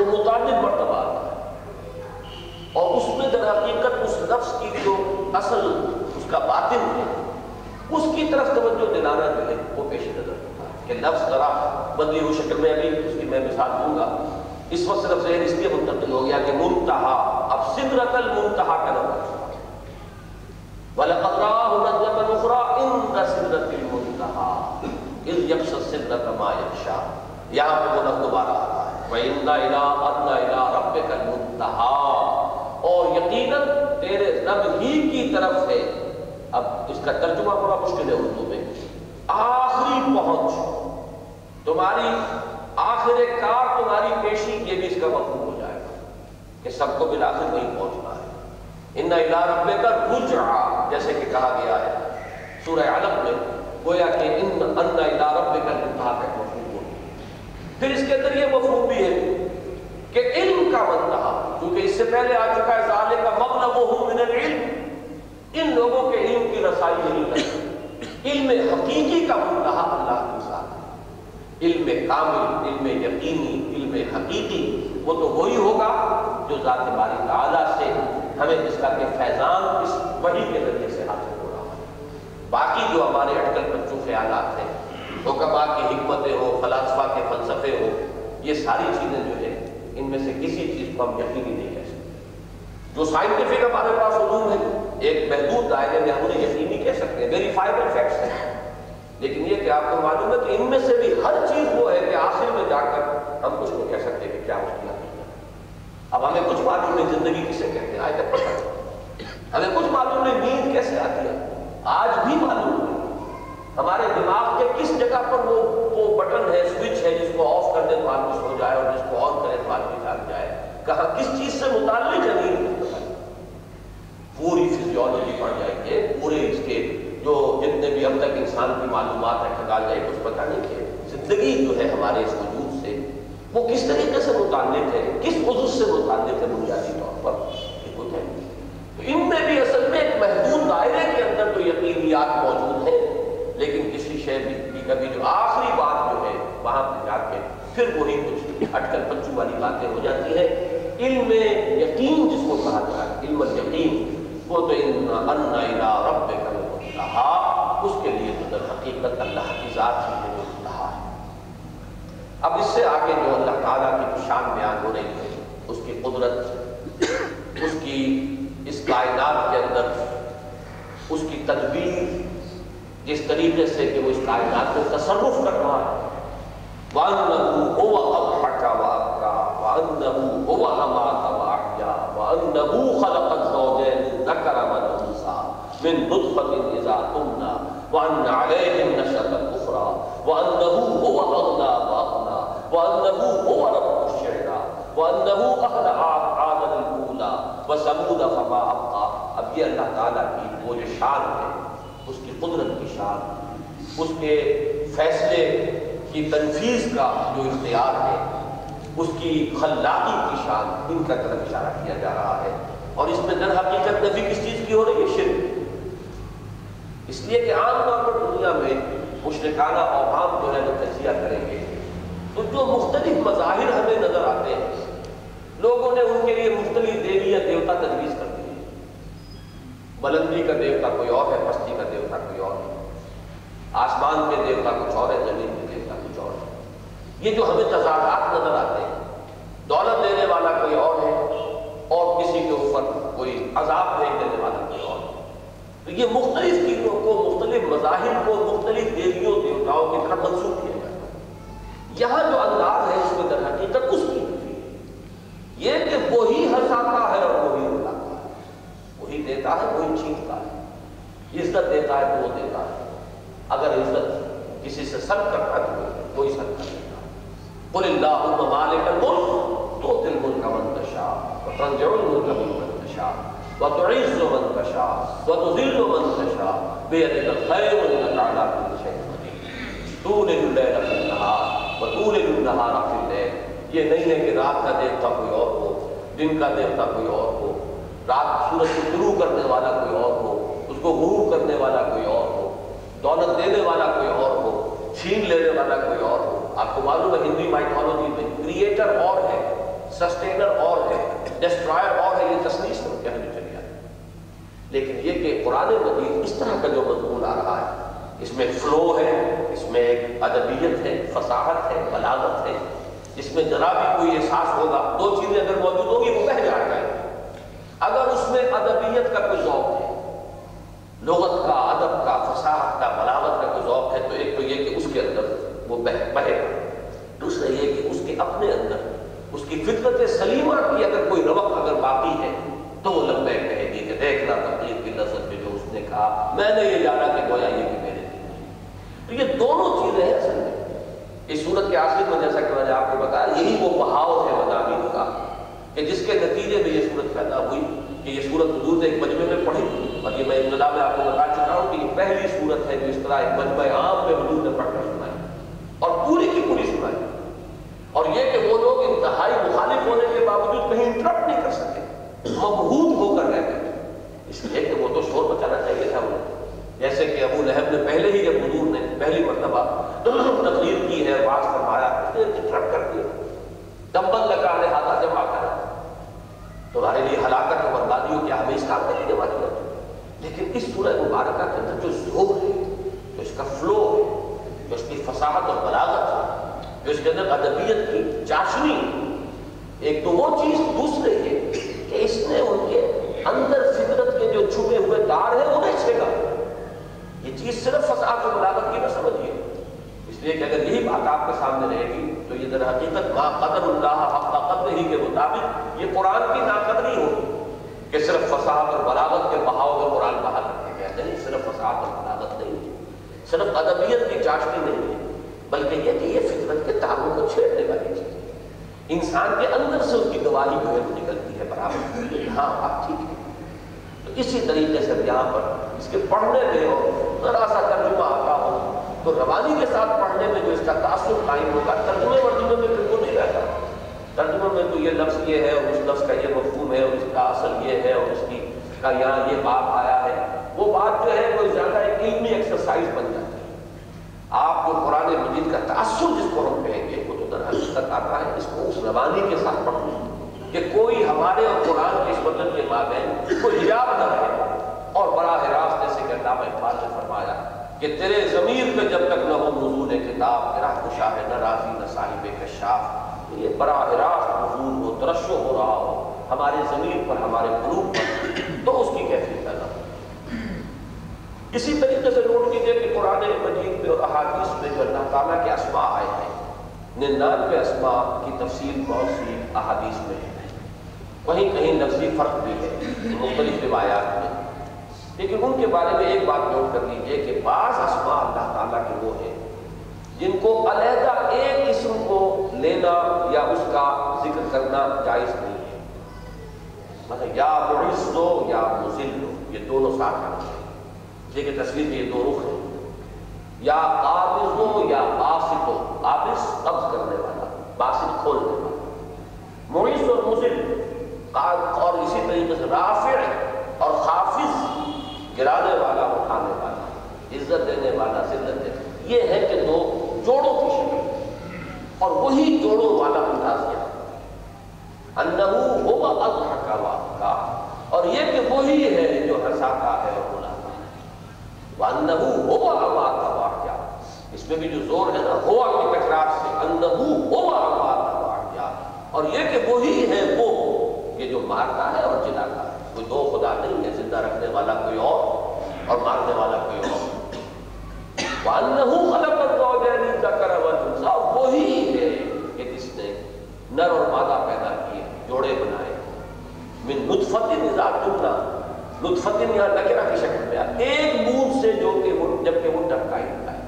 وہ متعدد مرتبہ آتا ہے۔ اور اس میں در حقیقت اس لفظ کی جو اصل اس کا باطن ہے، اس کی طرف توجہ دلانا جو ہے وہ پیش نظر ہوتا ہے کہ لفظ ذرا بدلی ہوئی شکل میں ابھی، اس کی میں مثال دوں گا۔ اس وقت صرف ذہن اس لیے منتقل ہو گیا کہ منتہا، اب سدرت المنتہا کا لفظ وَلَقَدْ نَزْلَةً سِدْرَةِ إِذْ السِّدْرَةَ مَا یہاں وہ لفظ دوبارہ آتا ہے وَإِنَّ إِلَىٰ أَدْنَ إِلَىٰ رَبِّكَ اور یقیناً تیرے رب ہی کی طرف اب اس کا ترجمہ بڑا مشکل ہے اردو میں. آخری پہنچ. تمہاری آخر کار، تمہاری پیشی، یہ بھی اس کا مفہوم ہو جائے گا کہ سب کو بالآخر نہیں پہنچنا ہے. ان الہ رب کا رجعا جیسے کہ کہا گیا ہے سورہ علم میں، گویا کہ ان ان الہ رب کا انتہا کا مفہوم ہو پھر اس کے اندر یہ مفہوم بھی ہے کہ علم کا منتہا کیونکہ اس سے پہلے آ چکا ہے ظالے کا مبلغ من العلم، ان لوگوں کے علم کی رسائی نہیں کرتی علم حقیقی کا منتہا اللہ کے ساتھ۔ علم کامل، علم یقینی، علم حقیقی، وہ تو وہی ہوگا جو ذات باری تعالیٰ سے ہمیں اس کا کہ فیضان اس وحی کے ذریعے سے حاصل ہو رہا ہے۔ باقی جو ہمارے اٹکل پچو خیالات ہیں حکما کی حکمتیں ہو فلاسفہ کے فلسفے ہو یہ ساری چیزیں جو ہے ان میں سے کسی چیز کو ہم یقینی نہیں کہہ سکتے۔ جو سائنٹیفک ہمارے پاس علوم ہے ایک محدود دائرے میں ہم انہیں یقینی کہہ سکتے ہیں ویریفائبل فیکٹس ہیں۔ لیکن یہ کہ آپ کو معلوم ہے کہ ان میں سے بھی ہر چیز وہ ہے کہ آخر میں جا کر ہم کچھ کو کہہ سکتے ہیں کہ کیا مشکلات اب ہمیں کچھ معلوم نہیں، زندگی کسے کہتے ہیں آج تک پتہ ہمیں کچھ معلوم نہیں، نیند کیسے آتی ہے؟ آج بھی معلوم نہیں۔ ہمارے دماغ کے کس جگہ پر وہ وہ بٹن ہے، سوئچ ہے جس کو آف کر دے تو آدمی سو جائے اور جس کو آن کرے تو آدمی جاگ جائے۔ کہاں کس چیز سے متعلق ہے نیند؟ پوری فزیولوجی پڑ جائے گی پورے اس کے جو جتنے بھی اب تک انسان کی معلومات ہے کھگال جائے، کچھ پتہ نہیں کہ زندگی جو ہے ہمارے اس وجود سے وہ کس طریقے سے متعلق ہے؟ کس عضو سے متعلق ہے بنیادی طور پر یہ کچھ ہے تو ان میں بھی اصل میں ایک محدود دائرے کے اندر تو یقینیات موجود ہیں، لیکن کسی شے کی کبھی جو آخری بات جو ہے، وہاں پہ جا کے پھر وہی کچھ اٹکل پچو والی باتیں ہو جاتی ہیں۔ علم یقین جس کو کہا جائے علم یقین وہ تو ان رب کہا اس کے لیے تو در حقیقت اللہ کی ذات ہی ہے جو کہا ہے اب اس سے آگے جو اللہ تعالیٰ کی شان بیان ہو رہی ہے، اس کی قدرت، اس کی اس کائنات کے اندر، اس کی تدبیر جس طریقے سے کہ وہ اس کائنات کو تصرف کر رہا ہے۔ وَأَنَّهُ هُوَ أَضْحَكَ وَأَبْكَى، وَأَنَّهُ هُوَ أَمَاتَ وَأَحْيَا، وَأَنَّهُ خَلَقَ الزَّوْجَيْنِ الذَّكَرَ وَالْأُنثَىٰ مِن نُطْفَةٍ إِذَا تُمْنَىٰ، وَأَنَّ عَلَيْهِ النَّشْأَةَ الْأُخْرَىٰ وَأَنَّهُ هُوَ أَغْنَىٰ وَأَقْنَىٰ وَأَنَّهُ هُوَ رَبُّ الشِّعْرَىٰ، وَأَنَّهُ أَهْلَكَ عَادًا الْأُولَىٰ وَثَمُودَ فَمَا أَبْقَىٰ اب یہ اللہ تعالیٰ کی وہ جو شان ہے، اس کی قدرت کی شان، اس کے فیصلے کی تنفیذ کا جو اختیار ہے، اس کی خلاقی کی شان، ان کا طرف اشارہ کیا جا رہا ہے۔ اور اس میں در حقیقت نفی کس چیز کی ہو رہی ہے؟ شرک اس لیے کہ عام طور پر دنیا میں مشرکانہ اوہام جو ہے وہ تجزیہ کریں گے، تو جو مختلف مظاہر ہمیں نظر آتے ہیں لوگوں نے ان کے لیے مختلف دیوی یا دیوتا تجویز کر دی۔ بلندی کا دیوتا کوئی اور ہے پستی کا دیوتا کوئی اور ہے آسمان کے دیوتا کچھ اور ہے زمین کے دیوتا کچھ اور ہے یہ جو ہمیں تضادات نظر آتے ہیں، دولت دینے والا کوئی اور ہے اور کسی کے اوپر کوئی عذاب بھیج دینے والا کوئی اور۔ ہے تو یہ مختلف چیزوں کو، مختلف مذاہب کو، مختلف دیویوں، دیوتاؤں کی طرف منسوخ کیا جاتا ہے۔ یہاں جو انداز ہے اس میں در حقیقت اس کی یہ کہ وہی ہنساتا ہے اور وہی رلاتا ہے وہی دیتا ہے وہی چھینتا ہے عزت دیتا ہے تو وہ دیتا ہے اگر عزت کسی سے سب کرتا ہے تو کوئی سب کر دیتا ہے قل اللہ مالک الملک تو دل ملک من تشاء وتنزع الملك ممن تشاء وتعز من تشاء وتذل من تشاء بيدك الخير انك على كل شيء قدير تولج الليل في النهار وتولج النهار في الليل یہ نہیں ہے کہ رات کا دیوتا کوئی اور ہو دن کا دیوتا کوئی اور ہو، رات سورج کو شروع کرنے والا کوئی اور ہو، اس کو غروب کرنے والا کوئی اور ہو، دولت دینے والا کوئی اور ہو، چھین لینے والا کوئی اور ہو۔ آپ کو معلوم ہے ہندی مائتھولوجی میں کریٹر اور ہے سسٹینر اور ہے ڈسٹرائر اور ہے، یہ تصنیف سے کہنے چلی آتی لیکن یہ کہ قرآن مجید اس طرح کا جو مضمون آ رہا ہے، اس میں فلو ہے، اس میں ایک ادبیت ہے، فصاحت ہے، بلاغت ہے، اس میں ذرا بھی کوئی احساس ہوگا۔ دو چیزیں اگر موجود ہوگی وہ بہ جائے گا اگر اس میں ادبیت کا کوئی ذوق ہے، لغت کا، ادب کا فصاحت کا، بلاغت کا کوئی ذوق ہے، تو ایک تو یہ کہ اس کے اندر وہ بہے گا۔ دوسرا یہ کہ اس کے اپنے اندر اس کی فطرت سلیمہ کی اگر کوئی ربق اگر باقی ہے، تو وہ لمبے کہے گی کہ دیکھنا تقریر کی نظر میں جو اس نے کہا۔ میں نے یہ جانا کہ گویا یہ بھی میرے دل تو یہ دونوں چیزیں ہیں اصل میں۔ اس صورت کے آخر میں جیسا کہ میں نے آپ کو بتایا، یہی وہ بہاؤ ہے کہ جس کے نتیجے میں یہ صورت پیدا ہوئی کہ یہ صورت حضور نے ایک مجمع میں پڑھی اور یہ میں ابتدا میں آپ کو بتا چکا ہوں کہ یہ پہلی صورت ہے جو اس طرح ایک مجمع عام میں حضور نے پڑھ کر سنائی اور پوری کی پوری سنائی اور یہ کہ وہ لوگ انتہائی مخالف ہونے کے باوجود کہیں انٹرپٹ نہیں کر سکے مبہوت ہو کر رہ گئے۔ اس لیے کہ وہ تو شور بچانا چاہیے تھا۔ انہیں جیسے کہ ابو لہب نے پہلے ہی جب حضور نے پہلی مرتبہ تقریر کی ہے باز فرمایا انٹرپٹ کر دیا۔ دمبل لگا لے ہاتھا جمع کر تمہارے لیے ہلاکت اور بربادی ہو کیا ہمیں اس کام کرنے کے بعد لیکن اس سورہ مبارکہ کے اندر جو زور ہے، جو اس کا فلو ہے، جو اس کی فصاحت اور بلاغت ہے، جو اس کے اندر ادبیت کی چاشنی ایک تو وہ چیز، دوسرے یہ کہ اس نے ان کے اندر فطرت کے جو چھپے ہوئے دار ہیں، وہ نہیں یہ چیز صرف فصاحت اور بلاغت کی نہ سمجھیے۔ اس لیے کہ اگر یہی بات آپ کے سامنے رہے گی تو یہ در حقیقت ما قدر اللہ حق قدر ہی کے مطابق یہ قرآن کی ناقدری ہوگی کہ صرف فصاحت اور بلاغت کے بہاؤ میں قرآن کہا کرتے گیا نہیں، صرف فصاحت اور بلاغت نہیں ہے صرف ادبیت کی چاشنی نہیں ہے بلکہ یہ کہ یہ فطرت کے تعلق کو چھیڑنے والی چیز ہے۔ انسان کے اندر سے اس کی گواہی جو ہے وہ نکلتی ہے، برابر۔ ہاں آپ ٹھیک ہے۔ تو اسی طریقے سے یہاں پر اس کے پڑھنے میں ہو ذرا سا ترجمہ تو روانی کے ساتھ پڑھنے میں جو اس کا تاثر قائم ہوگا، ترجمے ورجمے میں پھر وہ نہیں رہتا۔ ترجمے میں تو یہ لفظ یہ ہے اور اس لفظ کا یہ مفہوم ہے اور اس کا اصل یہ ہے اور اس کی کا یہاں یہ بات آیا ہے۔ وہ بات جو ہے، وہ زیادہ ایک علمی ایکسرسائز بن جاتی ہے۔ آپ کو قرآن مجید کا تاثر جس کو ہم کہیں گے، وہ تو در حقیقت آتا ہے، اس کو اس روانی کے ساتھ پڑھنا کہ کوئی ہمارے اور قرآن کے اس وطن کے مابین کوئی حجاب نہ رہے اور براہ راست جیسے کہ علامہ اقبال نے فرمایا کہ تیرے ضمیر پہ جب تک نہ ہو نزول کتاب، تیرا خوشا ہے نہ راضی نہ صاحب کشاف، یہ براہ راست نزول ہو ترشو ہو رہا ہو، ہمارے ضمیر پر، ہمارے قلوب پر، تو اس کی کیفیت پیدا ہو۔ اسی طریقے سے نوٹ کیجیے کہ قرآن مجید میں اور احادیث میں جو اللہ تعالیٰ کے اسماء آئے ہیں، ننانوے اسماء کی تفصیل بہت سی احادیث میں ہے کہیں کہیں لفظی فرق بھی ہے، مختلف روایات میں۔ لیکن ان کے بارے میں ایک بات نوٹ کر لیجیے کہ بعض اسماء اللہ تعالیٰ کے وہ ہیں جن کو علیحدہ ایک قسم کو لینا یا اس کا ذکر کرنا جائز نہیں ہے۔ مطلب یا ہو یا مزل ہو یہ دونوں ساتھ آنا چاہیے کہ تصویر میں یہ دو رخ ہیں۔ یا قابض ہو یا باسط ہو قابض قبض کرنے والا باسط کھولنے والا۔ معیس اور مزل اور اسی طریقے سے رافع اور حافظ گرانے والا اٹھانے والا، عزت دینے والا، ذلت دینے یہ ہے کہ دو جوڑوں کی شکل۔ اور وہی جوڑوں والا انداز کیا؟ انہو ہوا اضحکا کا اور یہ کہ وہی ہے جو ہنساتا ہے اور بلاتا ہے۔ وَأَنَّهُ هُوَ أَمَاتَ وَأَحْيَا اس میں بھی جو زور ہے نا، ہوا کی تکرار سے انہو ہوا أَمَاتَ وَأَحْيَا اور یہ کہ وہی ہے وہ یہ جو مارتا ہے اور جلاتا ہے۔ دو خدا نہیں ہے زندہ رکھنے والا کوئی اور اور مارنے والا کوئی اور۔ وَأَنَّهُ خَلَقَ الزَّوْجَيْنِ الذَّكَرَ وَالْأُنثَىٰ۔ وہی ہے کہ جس نے نر اور مادہ پیدا کیے، جوڑے بنائے۔ من نطفت نظام جملہ نطفت یہاں نکرہ کی شکل میں۔ ایک بوند سے جو کہ وہ جبکہ وہ ٹپکائی ہوتا ہے۔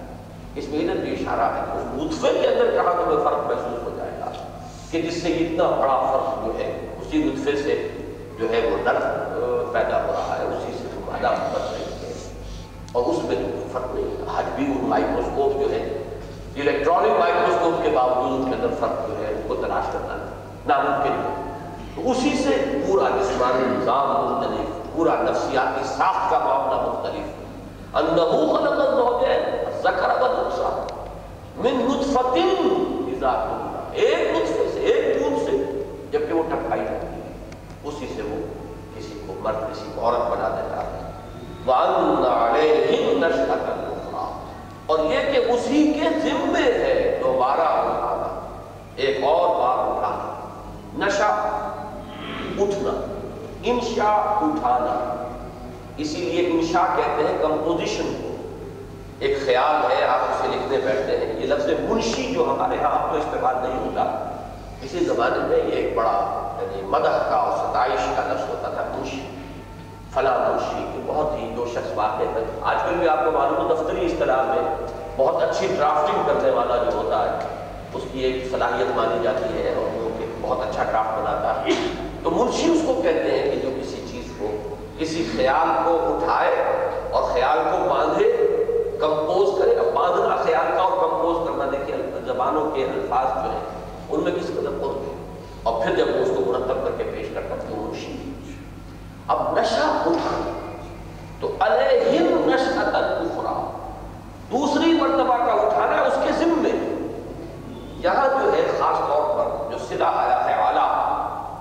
اس میں ادھر بھی اشارہ ہے۔ اس نطفے کے اندر کہاں تمہیں فرق محسوس ہو جائے گا؟ کہ جس سے اتنا بڑا فرق جو ہے، اسی نطفے سے جو ہے وہ نر پیدا ہو رہا ہے، اسی سے وہ مادہ بن رہی ہے اور اس میں فرق نہیں آج بھی وہ مائکروسکوپ جو ہے، الیکٹرانک مائکروسکوپ کے باوجود اس کے اندر فرق جو ہے، اس کو تلاش کرنا ناممکن ہے۔ تو اسی سے پورا جسمانی نظام مختلف، پورا نفسیاتی ساخت کا معاملہ مختلف۔ انہو خلق الزوجین ذکر و نقصہ من نطفت اذا ایک نطفے سے ایک بوند سے جبکہ وہ ٹکائی جاتی ہے اسی سے وہ کسی کو مرد، کسی کو عورت بنا دیتا ہے۔ اور یہ کہ اسی کے ذمے ہے دوبارہ اٹھانا۔ ایک اور بار اٹھانا۔ نشا اٹھنا۔ انشاء اٹھانا۔ اسی لیے انشاء کہتے ہیں کمپوزیشن کو۔ ایک خیال ہے، آپ اسے لکھنے بیٹھتے ہیں۔ یہ لفظ منشی جو ہمارے ہاں آپ کو استعمال نہیں ہوتا۔ اسی زمانے میں یہ ایک بڑا یعنی مدح کا اور ستائش کا لفظ ہوتا تھا منشی۔ فلاں منشی کہ بہت ہی جو شخص واقع ہے آج کل بھی آپ کو معلوم دفتری اصطلاح میں بہت اچھی ڈرافٹنگ کرنے والا جو ہوتا ہے، اس کی ایک صلاحیت مانی جاتی ہے اور وہ کہ بہت اچھا ڈرافٹ بناتا ہے۔ تو منشی اس کو کہتے ہیں کہ جو کسی چیز کو، کسی خیال کو اٹھائے اور خیال کو باندھے کمپوز کرے۔ اب باندھنا خیال کا اور کمپوز کرنا دیکھیں زبانوں کے الفاظ جو ہیں ان میں کس قدر قرب ہے اور پھر جب وہ اس کو مرتب کر کے پیش کرتا تو وہ منشی اب نشہ اٹھانا تو علیہم نشأت الاخرى۔ دوسری مرتبہ کا اٹھانا اس کے ذمے۔ یہاں جو ہے خاص طور پر جو صدا آیا ہے اعلیٰ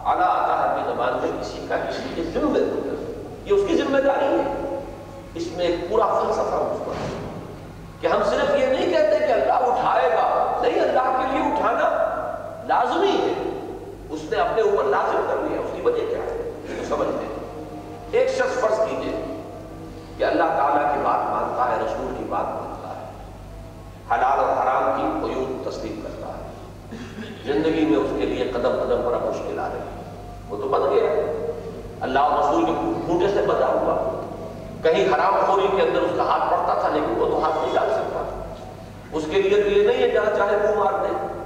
اعلیٰ آتا ہے اپنی زبان میں کسی کا کسی کے ذمے۔ یہ اس کی ذمہ داری ہے۔ اس میں ایک پورا فلسفہ اس پر کہ ہم صرف یہ نہیں کہتے کہ اللہ اٹھائے گا۔ نہیں، اللہ کے لیے اٹھانا۔ لازمی ہے۔ اس نے اپنے اوپر لازم کر لیا، اس کی وجہ کیا ہے؟ تو سمجھتے ہیں ایک شخص فرض کیجیے کہ اللہ تعالیٰ کی بات مانتا ہے، رسول کی بات مانتا ہے۔ حلال اور حرام کی قیود تسلیم کرتا ہے۔ زندگی میں اس کے لیے قدم قدم پر مشکل آ رہی ہے وہ تو بن گیا۔ اللہ اور رسول کے کھوٹے سے بچا ہوا۔ کہیں حرام خوری کے اندر اس کا ہاتھ پڑتا تھا، لیکن وہ تو ہاتھ نہیں ڈال سکتا۔ اس کے لیے تو یہ نہیں ہے، جہاں چاہے وہ مار دے۔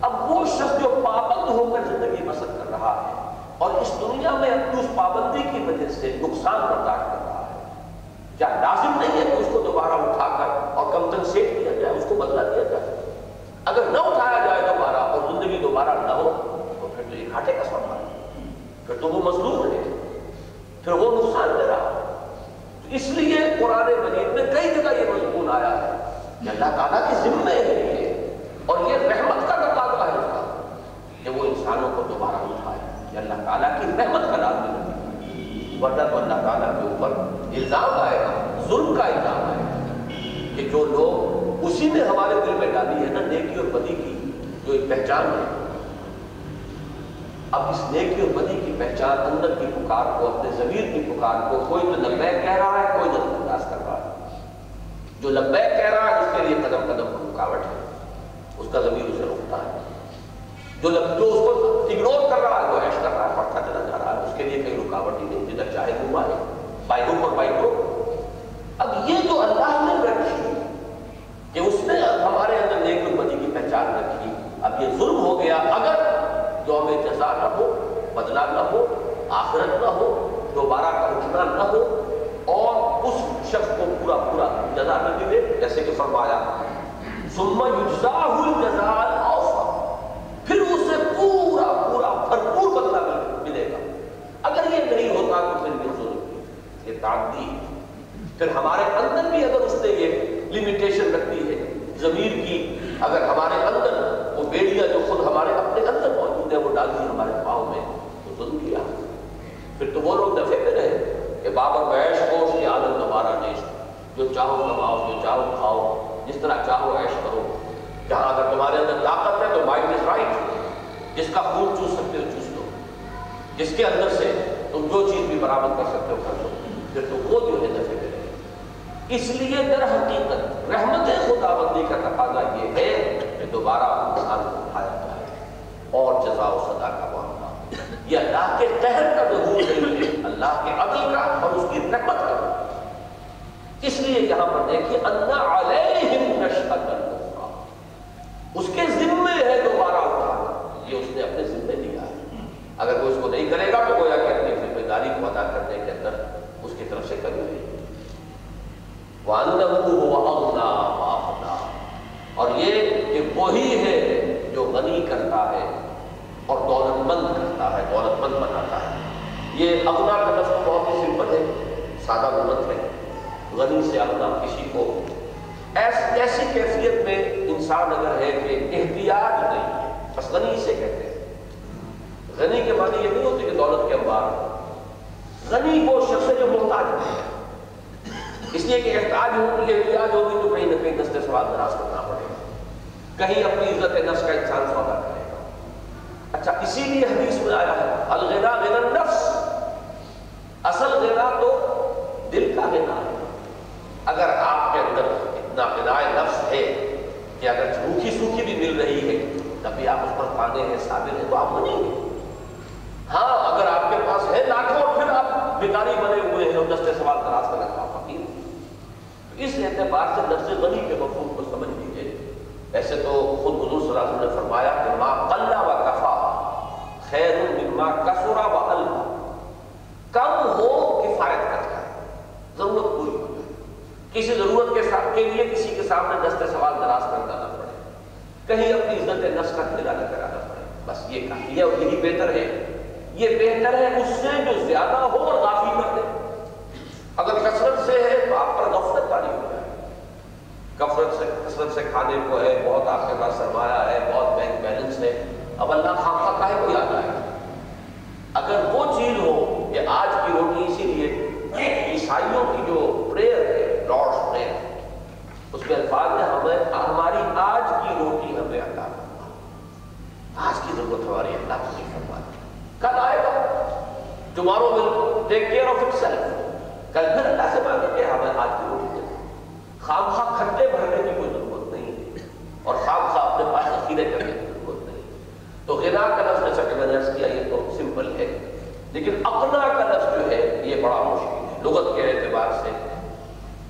اب وہ شخص جو پابند ہو کر زندگی بسر کر رہا ہے اور اس دنیا میں اپنی اس پابندی کی وجہ سے نقصان برداشت کر رہا ہے، کیا لازم نہیں ہے کہ اس کو دوبارہ اٹھا کر اور کمپنسیٹ کیا جائے، اس کو بدلا دیا جائے؟ اگر نہ اٹھایا جائے دوبارہ اور زندگی دوبارہ نہ ہو، تو پھر تو یہ گھاٹے کا سوال ہے۔ پھر تو وہ مظلوم ہے۔ پھر وہ نقصان دے رہا ہے۔ اس لیے قرآن مجید میں کئی جگہ یہ مضمون آیا ہے کہ اللہ تعالیٰ کے ذمے ہے یہ اور یہ رحمت کا تقاضا ہے اس کا کہ وہ انسانوں کو دوبارہ اٹھائے کہ اللہ تعالیٰ کی رحمت کا لازم ہے ورنہ تو اللہ تعالیٰ کے اوپر الزام آئے گا ظلم کا الزام آئے گا کہ جو لوگ اسی نے ہمارے دل میں ڈالی ہے نا نیکی اور بدی کی جو ایک پہچان ہے اب اس نیکی اور بدی کی پہچان اندر کی پکار کو اپنے ضمیر کی پکار کو کوئی تو لبیک کہہ رہا ہے کوئی نظر انداز کر رہا ہے جو لبیک کہہ رہا ہے اس کے لیے قدم قدم پر رکاوٹ ہے اس کا ضمیر اسے روکتا ہے جو لب جو اس کو اگنور کر رہا ہے وہ ایش کر رہا ہے پڑھتا چلا جا رہا ہے اس کے لیے کوئی رکاوٹ ہی نہیں جدھر چاہے وہ بائی مارے بائکوں پر بائکوں اب یہ جو اللہ نے رکھی کہ اس نے ہمارے اندر نیک اور بدی کی پہچان رکھی اب یہ ظلم ہو گیا اگر جو ہمیں جزا نہ ہو بدلہ نہ ہو آخرت نہ ہو دوبارہ کا اٹھنا نہ ہو اور اس شخص کو پورا پورا جزا نہ ملے جیسے کہ فرمایا پھر اسے پورا پورا بھرپور بدلہ ملے گا اگر یہ نہیں ہوتا تو پھر یہ ظلم یہ تعدی پھر ہمارے اندر بھی اگر اس نے یہ لمیٹیشن رکھتی ہے ضمیر کی، اگر ہمارے اندر وہ بیڑیاں جو خود ہمارے اپنے اندر موجود ہے وہ ڈال دی ہمارے پاؤں میں، تو ظلم کیا پھر تو وہ لوگ دفے میں رہے کہ بابر بیش کوش کی عادت ہمارا دیش جو چاہو کماؤ، جو چاہو کھاؤ، جس طرح چاہو عیش کرو۔ جہاں اگر تمہارے اندر طاقت ہے، تو مائنڈ از رائٹ جس کا خون چوس سکتے ہو، چوس لو۔ جس کے اندر سے تم جو چیز بھی برآمد کر سکتے ہو، کر لو۔ پھر تو وہ جو ہے دفے میں رہے اس لیے در حقیقت رحمت خدا بندی کا تقاضا یہ ہے کہ دوبارہ انسان کو اٹھایا جائے اور جزا و صدا کا معاملہ یہ اللہ کے قہر کا ظہور نہیں ہے۔ اللہ کے عدل کا اور اس کی رحمت کا اس لیے یہاں پر دیکھیے اللہ علیہم نشأۃ اس کے ذمے ہے دوبارہ اٹھانا۔ یہ اس نے اپنے ذمے لیا ہے۔ اگر وہ اس کو نہیں کرے گا تو گویا کہ اپنی ذمہ داری کو ادا کرنے کے اندر اس کی طرف سے کمی نہیں وَأَنَّهُ اور یہ کہ وہی ہے جو غنی کرتا ہے اور دولت مند کرتا ہے دولت مند بناتا ہے یہ اغنا کا لفظ بہت ہی سمپل ہے سادہ بلند ہے. غنی سے اغنا کسی کو. ایس ایسی کیفیت میں انسان اگر ہے کہ احتیاط نہیں ہے، بس غنی اسے کہتے ہیں. غنی کے معنی یہ نہیں ہوتی کہ دولت کے انبار ہو غنی وہ شخص ہے جو محتاج ہے۔ اس لیے کہ احتاج ہوگی احتیاج ہوگی تو کہیں نہ کہیں دستے سوال دراز کرنا پڑے گا۔ کہیں اپنی عزت نفس کا انسان سودا کرے گا۔ اچھا اسی لیے حدیث میں آیا ہے، الغنا غنا النفس۔ اصل غنا تو دل کا غنا ہے۔ اگر آپ کے اندر اتنا غنا نفس ہے کہ اگر روکھی سوکھی بھی مل رہی ہے، تبھی آپ اس پر پانے ہیں، صابر ہیں تو آپ بنیں گے۔ ہاں اگر آپ کے پاس ہے لاکھوں اور پھر آپ بیکاری بنے ہوئے ہیں اور دستے سوال دراز کرنے کا فقیر۔ اس اعتبار سے لفظ غنی کے مفہوم کو سمجھ لیجیے ایسے تو خود حضور صلی اللہ علیہ وسلم نے فرمایا کہ ما قلّا و کفا خیر مما کسرا و اللہ کم ہو کفایت کرتا ہے، ضرورت پوری ہو جائے کسی ضرورت کے ساتھ کے لیے کسی کے سامنے دستے سوال دراز کرنا نہ پڑے۔ کہیں اپنی عزت نفس کا کھیلا نہ کرانا پڑے۔ بس یہ کافی ہے اور یہی بہتر ہے۔ یہ بہتر ہے اس سے جو زیادہ ہو اور غافی کر دے۔ اگر کثرت سے ہے تو آپ پر غفلت تاری ہو جائے۔ کثرت سے کثرت سے کھانے کو ہے، بہت آپ کے پاس سرمایہ ہے، بہت بینک بیلنس ہے۔ اب اللہ خام خواہ کاہے کو یاد آئے اگر وہ چیز ہو کہ آج کی روٹی اسی لیے عیسائیوں کی جو پریئر ہے لارڈس پریئر اس میں الفاظ ہے ہمیں ہماری آج کی روٹی ہمیں عطا آج کی ضرورت ہماری اللہ کو نہیں فرما کل آئے گا۔ Tomorrow will take care of itself کل پھر اللہ سے مانگے کہ ہمیں آج کی روٹی دے خام خواہ کھٹے بھرنے کی کوئی ضرورت نہیں ہے۔ اور خام خواہ اپنے پاس ذخیرے کرنے کی ضرورت نہیں تو غنا کا لفظ جیسا کہ میں نے کیا، یہ تو سمپل ہے۔ لیکن اپنا کا لفظ جو ہے، یہ بڑا مشکل ہے۔ لغت کے اعتبار سے۔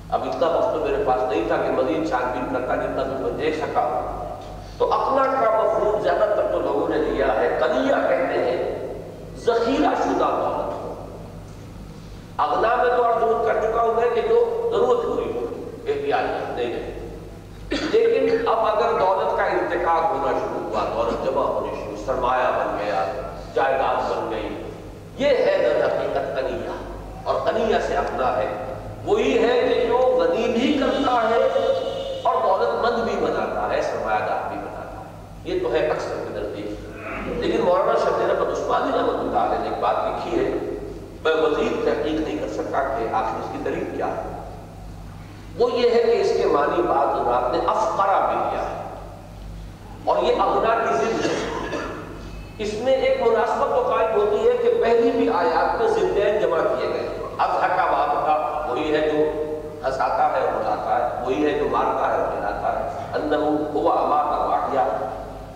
اب اتنا وقت تو میرے پاس نہیں تھا کہ مزید چھان بین کرتا جتنا بھی میں دیکھ سکا تو اپنا کا مفہوم زیادہ تر تو لوگوں نے لیا ہے۔ قلیہ کہتے ہیں ذخیرہ شدہ دولت ہو اغنا میں تو ارض کر چکا ہوں میں کہ جو ضرورت پوری ہو۔ احتیاط نہیں ہے۔ لیکن اب اگر دولت کا انتقال ہونا شروع ہوا، دولت جمع ہونی شروع، سرمایہ بن گیا، جائیداد بن گئی، یہ ہے در حقیقت قنیہ۔ اور قنیہ سے اپنا ہے۔ وہی ہے کہ جو غنی بھی کرتا ہے اور دولت مند بھی بناتا ہے، سرمایہ دار بھی بناتا ہے۔ یہ تو ہے اکثر کے نزدیک لیکن مولانا شبیر احمد عثمانی رحمۃ اللہ علیہ نے ایک بات لکھی ہے، میں مزید تحقیق نہیں کر سکتا کہ آخر اس کی دلیل کیا ہے۔ وہ یہ ہے کہ اس کے معنی بعد حضرات نے افقرا بھی لیا ہے۔ اور یہ اغنا کی ضد ہے۔ اس میں ایک مناسبت تو قائم ہوتی ہے کہ پہلی بھی آیات میں زندین جمع کیے گئے اب حقا باب کا وہی ہے جو ہنساتا ہے اڑاتا ہے، وہی ہے جو مارتا ہے ملاتا ہے۔ انہو ہوا اما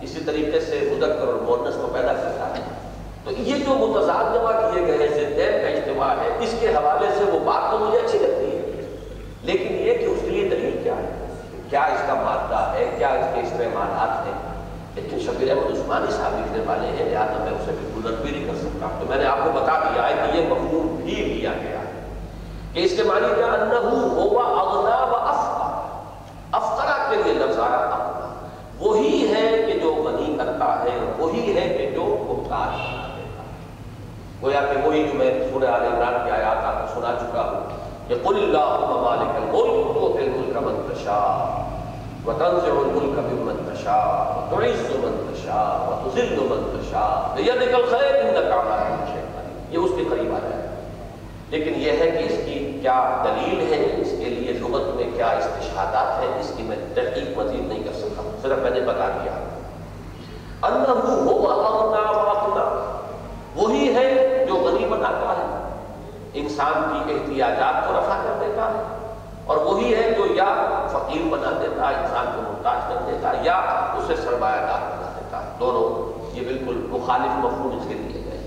اسی طریقے سے مدکر اور مونس کو پیدا کرتا ہے۔ تو یہ جو متضاد جمع کیے گئے ہیں کا اجتماع ہے، اس کے حوالے سے وہ بات تو مجھے اچھی لگتی ہے۔ لیکن یہ کہ اس کے لیے دلیل کیا ہے؟ کیا اس کا مادہ ہے؟ کیا اس کے استعمالات ہیں؟ لیکن شبیر احمد عثمانی صاحب لکھنے والے ہیں، لہٰذا میں اسے بالکل رد بھی نہیں کر سکتا۔ تو میں نے آپ کو بتا دیا ہے کہ یہ مفہوم بھی لیا گیا ہے۔ کہ اس کے معنی کیا؟ انہو ہوا اغنا و افقا افقرا کے لیے لفظ آیا اغنا وہی ہے کہ جو غنی کرتا ہے وہی ہے کہ جو محتاج بنا دیتا ہے گویا کہ وہی جو میں سورہ آل عمران کی آیات آپ کو سنا چکا ہوں کہ قل اللہم مالک الملک تؤتی الملک من تشاء وتنزع الملك ممن تشاء وتعز من تشاء وتذل من تشاء بيدك الخير انك على كل شيء قدير۔ یہ اس کے قریب آ جائے لیکن یہ ہے کہ اس کی کیا دلیل ہے؟ اس کے لیے لغت میں کیا استشہادات ہیں؟ اس کی میں تحقیق مزید نہیں کر سکتا۔ صرف میں نے بتا دیا۔ انہو ہوا اغنا واغنا وہی ہے جو غنی بناتا ہے انسان کی احتیاجات کو رفع کر دیتا ہے۔ اور وہی ہے جو یا فقیر بنا دیتا ہے انسان کو محتاج کر دیتا ہے یا اسے سرمایہ دار بنا دیتا۔ ہے دونوں یہ بالکل مخالف مفہوم اس کے لیے گئے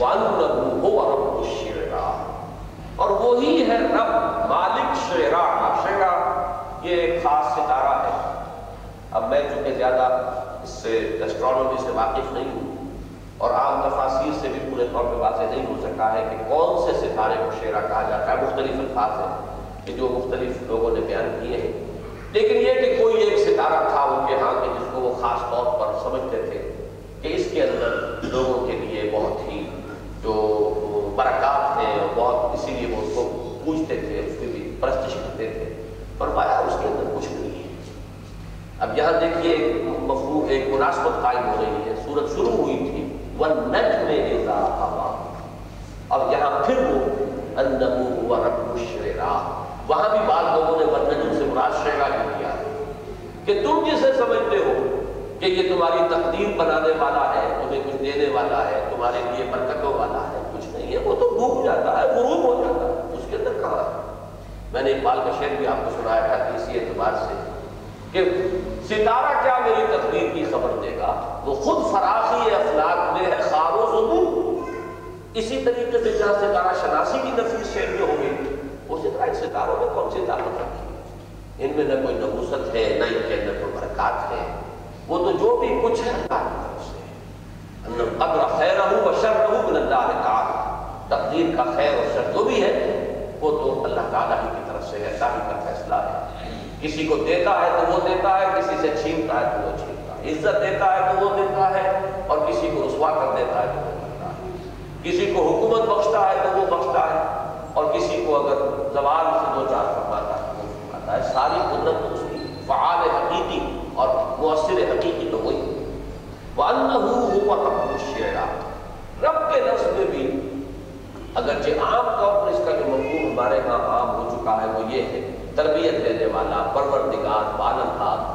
وَأَنَّهُ هُوَ رَبُّ الشِّعْرَى اور وہی ہے رب مالک شعرا کا شعرا یہ ایک خاص ستارہ ہے۔ اب میں چونکہ زیادہ اس سے ایسٹرانومی سے واقف نہیں ہوں اور عام تفاصیر سے بھی پورے طور پہ واضح نہیں ہو سکا ہے کہ کون سے ستارے کو شعرا کہا جاتا ہے، مختلف الفاظ ہیں کہ جو مختلف لوگوں نے بیان کیے ہیں۔ لیکن یہ کہ کوئی ایک ستارہ تھا ان کے ہاں کہ جس کو وہ خاص طور پر سمجھتے تھے کہ اس کے اندر لوگوں کے لیے بہت ہی جو برکات ہیں اور بہت اسی لیے وہ اس کو پوچھتے تھے، اس کی بھی پرستش کرتے تھے۔ فرمایا اس کے اندر کچھ نہیں ہے۔ اب یہاں دیکھیے ایک مفہوم، ایک مناسبت قائم ہو رہی ہے۔ سورت شروع ہوئی تھی۔ وہ نج میں اب یہاں پھر وہ، انہو ہوا رب الشعرا. وہاں بھی بعض لوگوں نے ورنجم سے مراد شعرا ہی کیا کہ تم جسے سمجھتے ہو کہ یہ تمہاری تقدیر بنانے والا ہے، تمہیں کچھ دینے والا ہے، تمہارے لیے برکتوں والا ہے، کچھ نہیں ہے، وہ تو ڈوب جاتا ہے، غروب ہو جاتا ہے، اس کے اندر کہاں ہے؟ میں نے اقبال کا شعر بھی آپ کو سنایا تھا کہ اسی اعتبار سے۔ کہ ستارہ کیا میری تقدیر کی خبر دے گا؟ وہ خود فراخی افلاق میں ہے خار و زبور اسی طریقے سے جہاں ستارہ شناسی کی نفیس شعر میں ہوگی اسی طرح ان ستاروں میں کون سی طاقت رکھی ان میں نہ کوئی نبوست ہے، نہ ان کے اندر کوئی برکات ہے. وہ تو جو بھی کچھ ہے، اللہ سے قدر خیر و شر رہو من اللہ تعالی. تقدیر کا خیر اور شر جو بھی ہے، وہ تو اللہ تعالیٰ ہی کی طرف سے ہے، اللہ ہی کا فیصلہ ہے. کسی کو دیتا ہے تو وہ دیتا ہے، کسی سے چھینتا ہے تو وہ چھینتا ہے۔ عزت دیتا ہے تو وہ دیتا ہے اور کسی کو رسوا کر دیتا ہے تو وہ کرتا ہے۔ کسی کو حکومت بخشتا ہے تو وہ بخشتا ہے اور کسی کو اگر زبان سے دو چار فرماتا ہے وہ ہے۔ ساری قدرت اس کی فعال حقیقی اور مؤثر حقیقی تو وہی۔ وَأَنَّهُ هُوَ رب کے لفظ میں بھی اگرچہ عام طور پر اس کا جو مفہوم ہمارے ہاں عام ہو چکا ہے وہ یہ ہے تربیت دینے والا، پروردگار پالنہار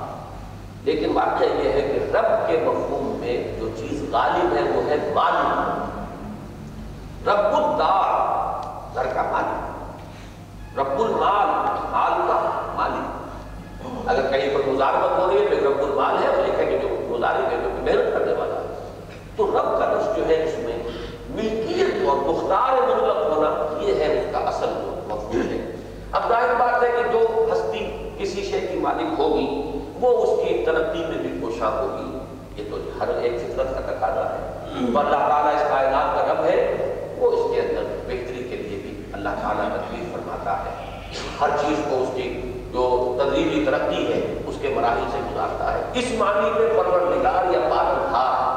لیکن واقعہ یہ ہے کہ رب کے مفہوم میں جو چیز غالب ہے، وہ ہے مالک رب الدار، گھر کا مالک۔ رب المال، مال کا مالک۔ اگر کہیں پر مزارمت ہو رہی ہے رب المال ہے، اور لکھا کہ جو مزارب ہے، جو محنت کرنے والا ہے۔ تو رب کا لفظ جو ہے، اس میں ملکیت اور مختار مطلق ہونا، یہ ہے اس کا اصل جو مفہوم ہے۔ اب ظاہر بات ہے کہ جو ہستی کسی شے کی مالک ہوگی، وہ اس کی ترقی میں بھی کوشاں ہوگی۔ یہ تو ہر ایک فطرت کا تقاضا ہے۔ تو اللہ تعالیٰ اس کائنات کا رب ہے، وہ اس کے اندر بہتری کے لیے بھی اللہ تعالیٰ تکلیف فرماتا ہے۔ ہر چیز کو اس کی جو تدریبی ترقی ہے، اس کے مراحل سے گزارتا ہے۔ اس معنی میں پروردگار یا پالنہار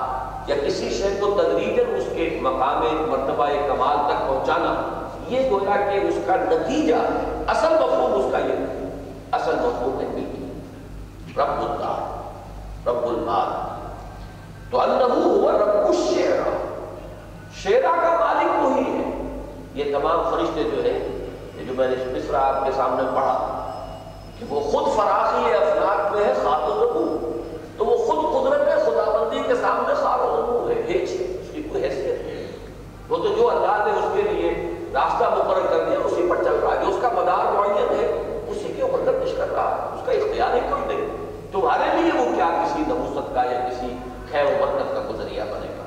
یا کسی شے کو تدریجن اس کے مقام مرتبہ کمال تک پہنچانا، یہ گویا کہ اس کا نتیجہ، اصل مفہوم اس کا یہ اصل مفہوم ہے۔ ملک رب الدار، رب المال۔ تو اللہ ہوا رب الشیرا شیرا کا مالک وہی ہے۔ یہ تمام فرشتے جو ہیں، یہ جو میں نے مصر آپ کے سامنے پڑھا، کہ وہ خود فراخی افلاق میں ہے خات و تو وہ خود قدرت ہے خدا بندی کے سامنے خات و ہے۔ ہیچ اس کی کوئی حیثیت ہے وہ تو جو اللہ نے اس کے لیے راستہ مقرر خیر و برکت کا ذریعہ بنے گا۔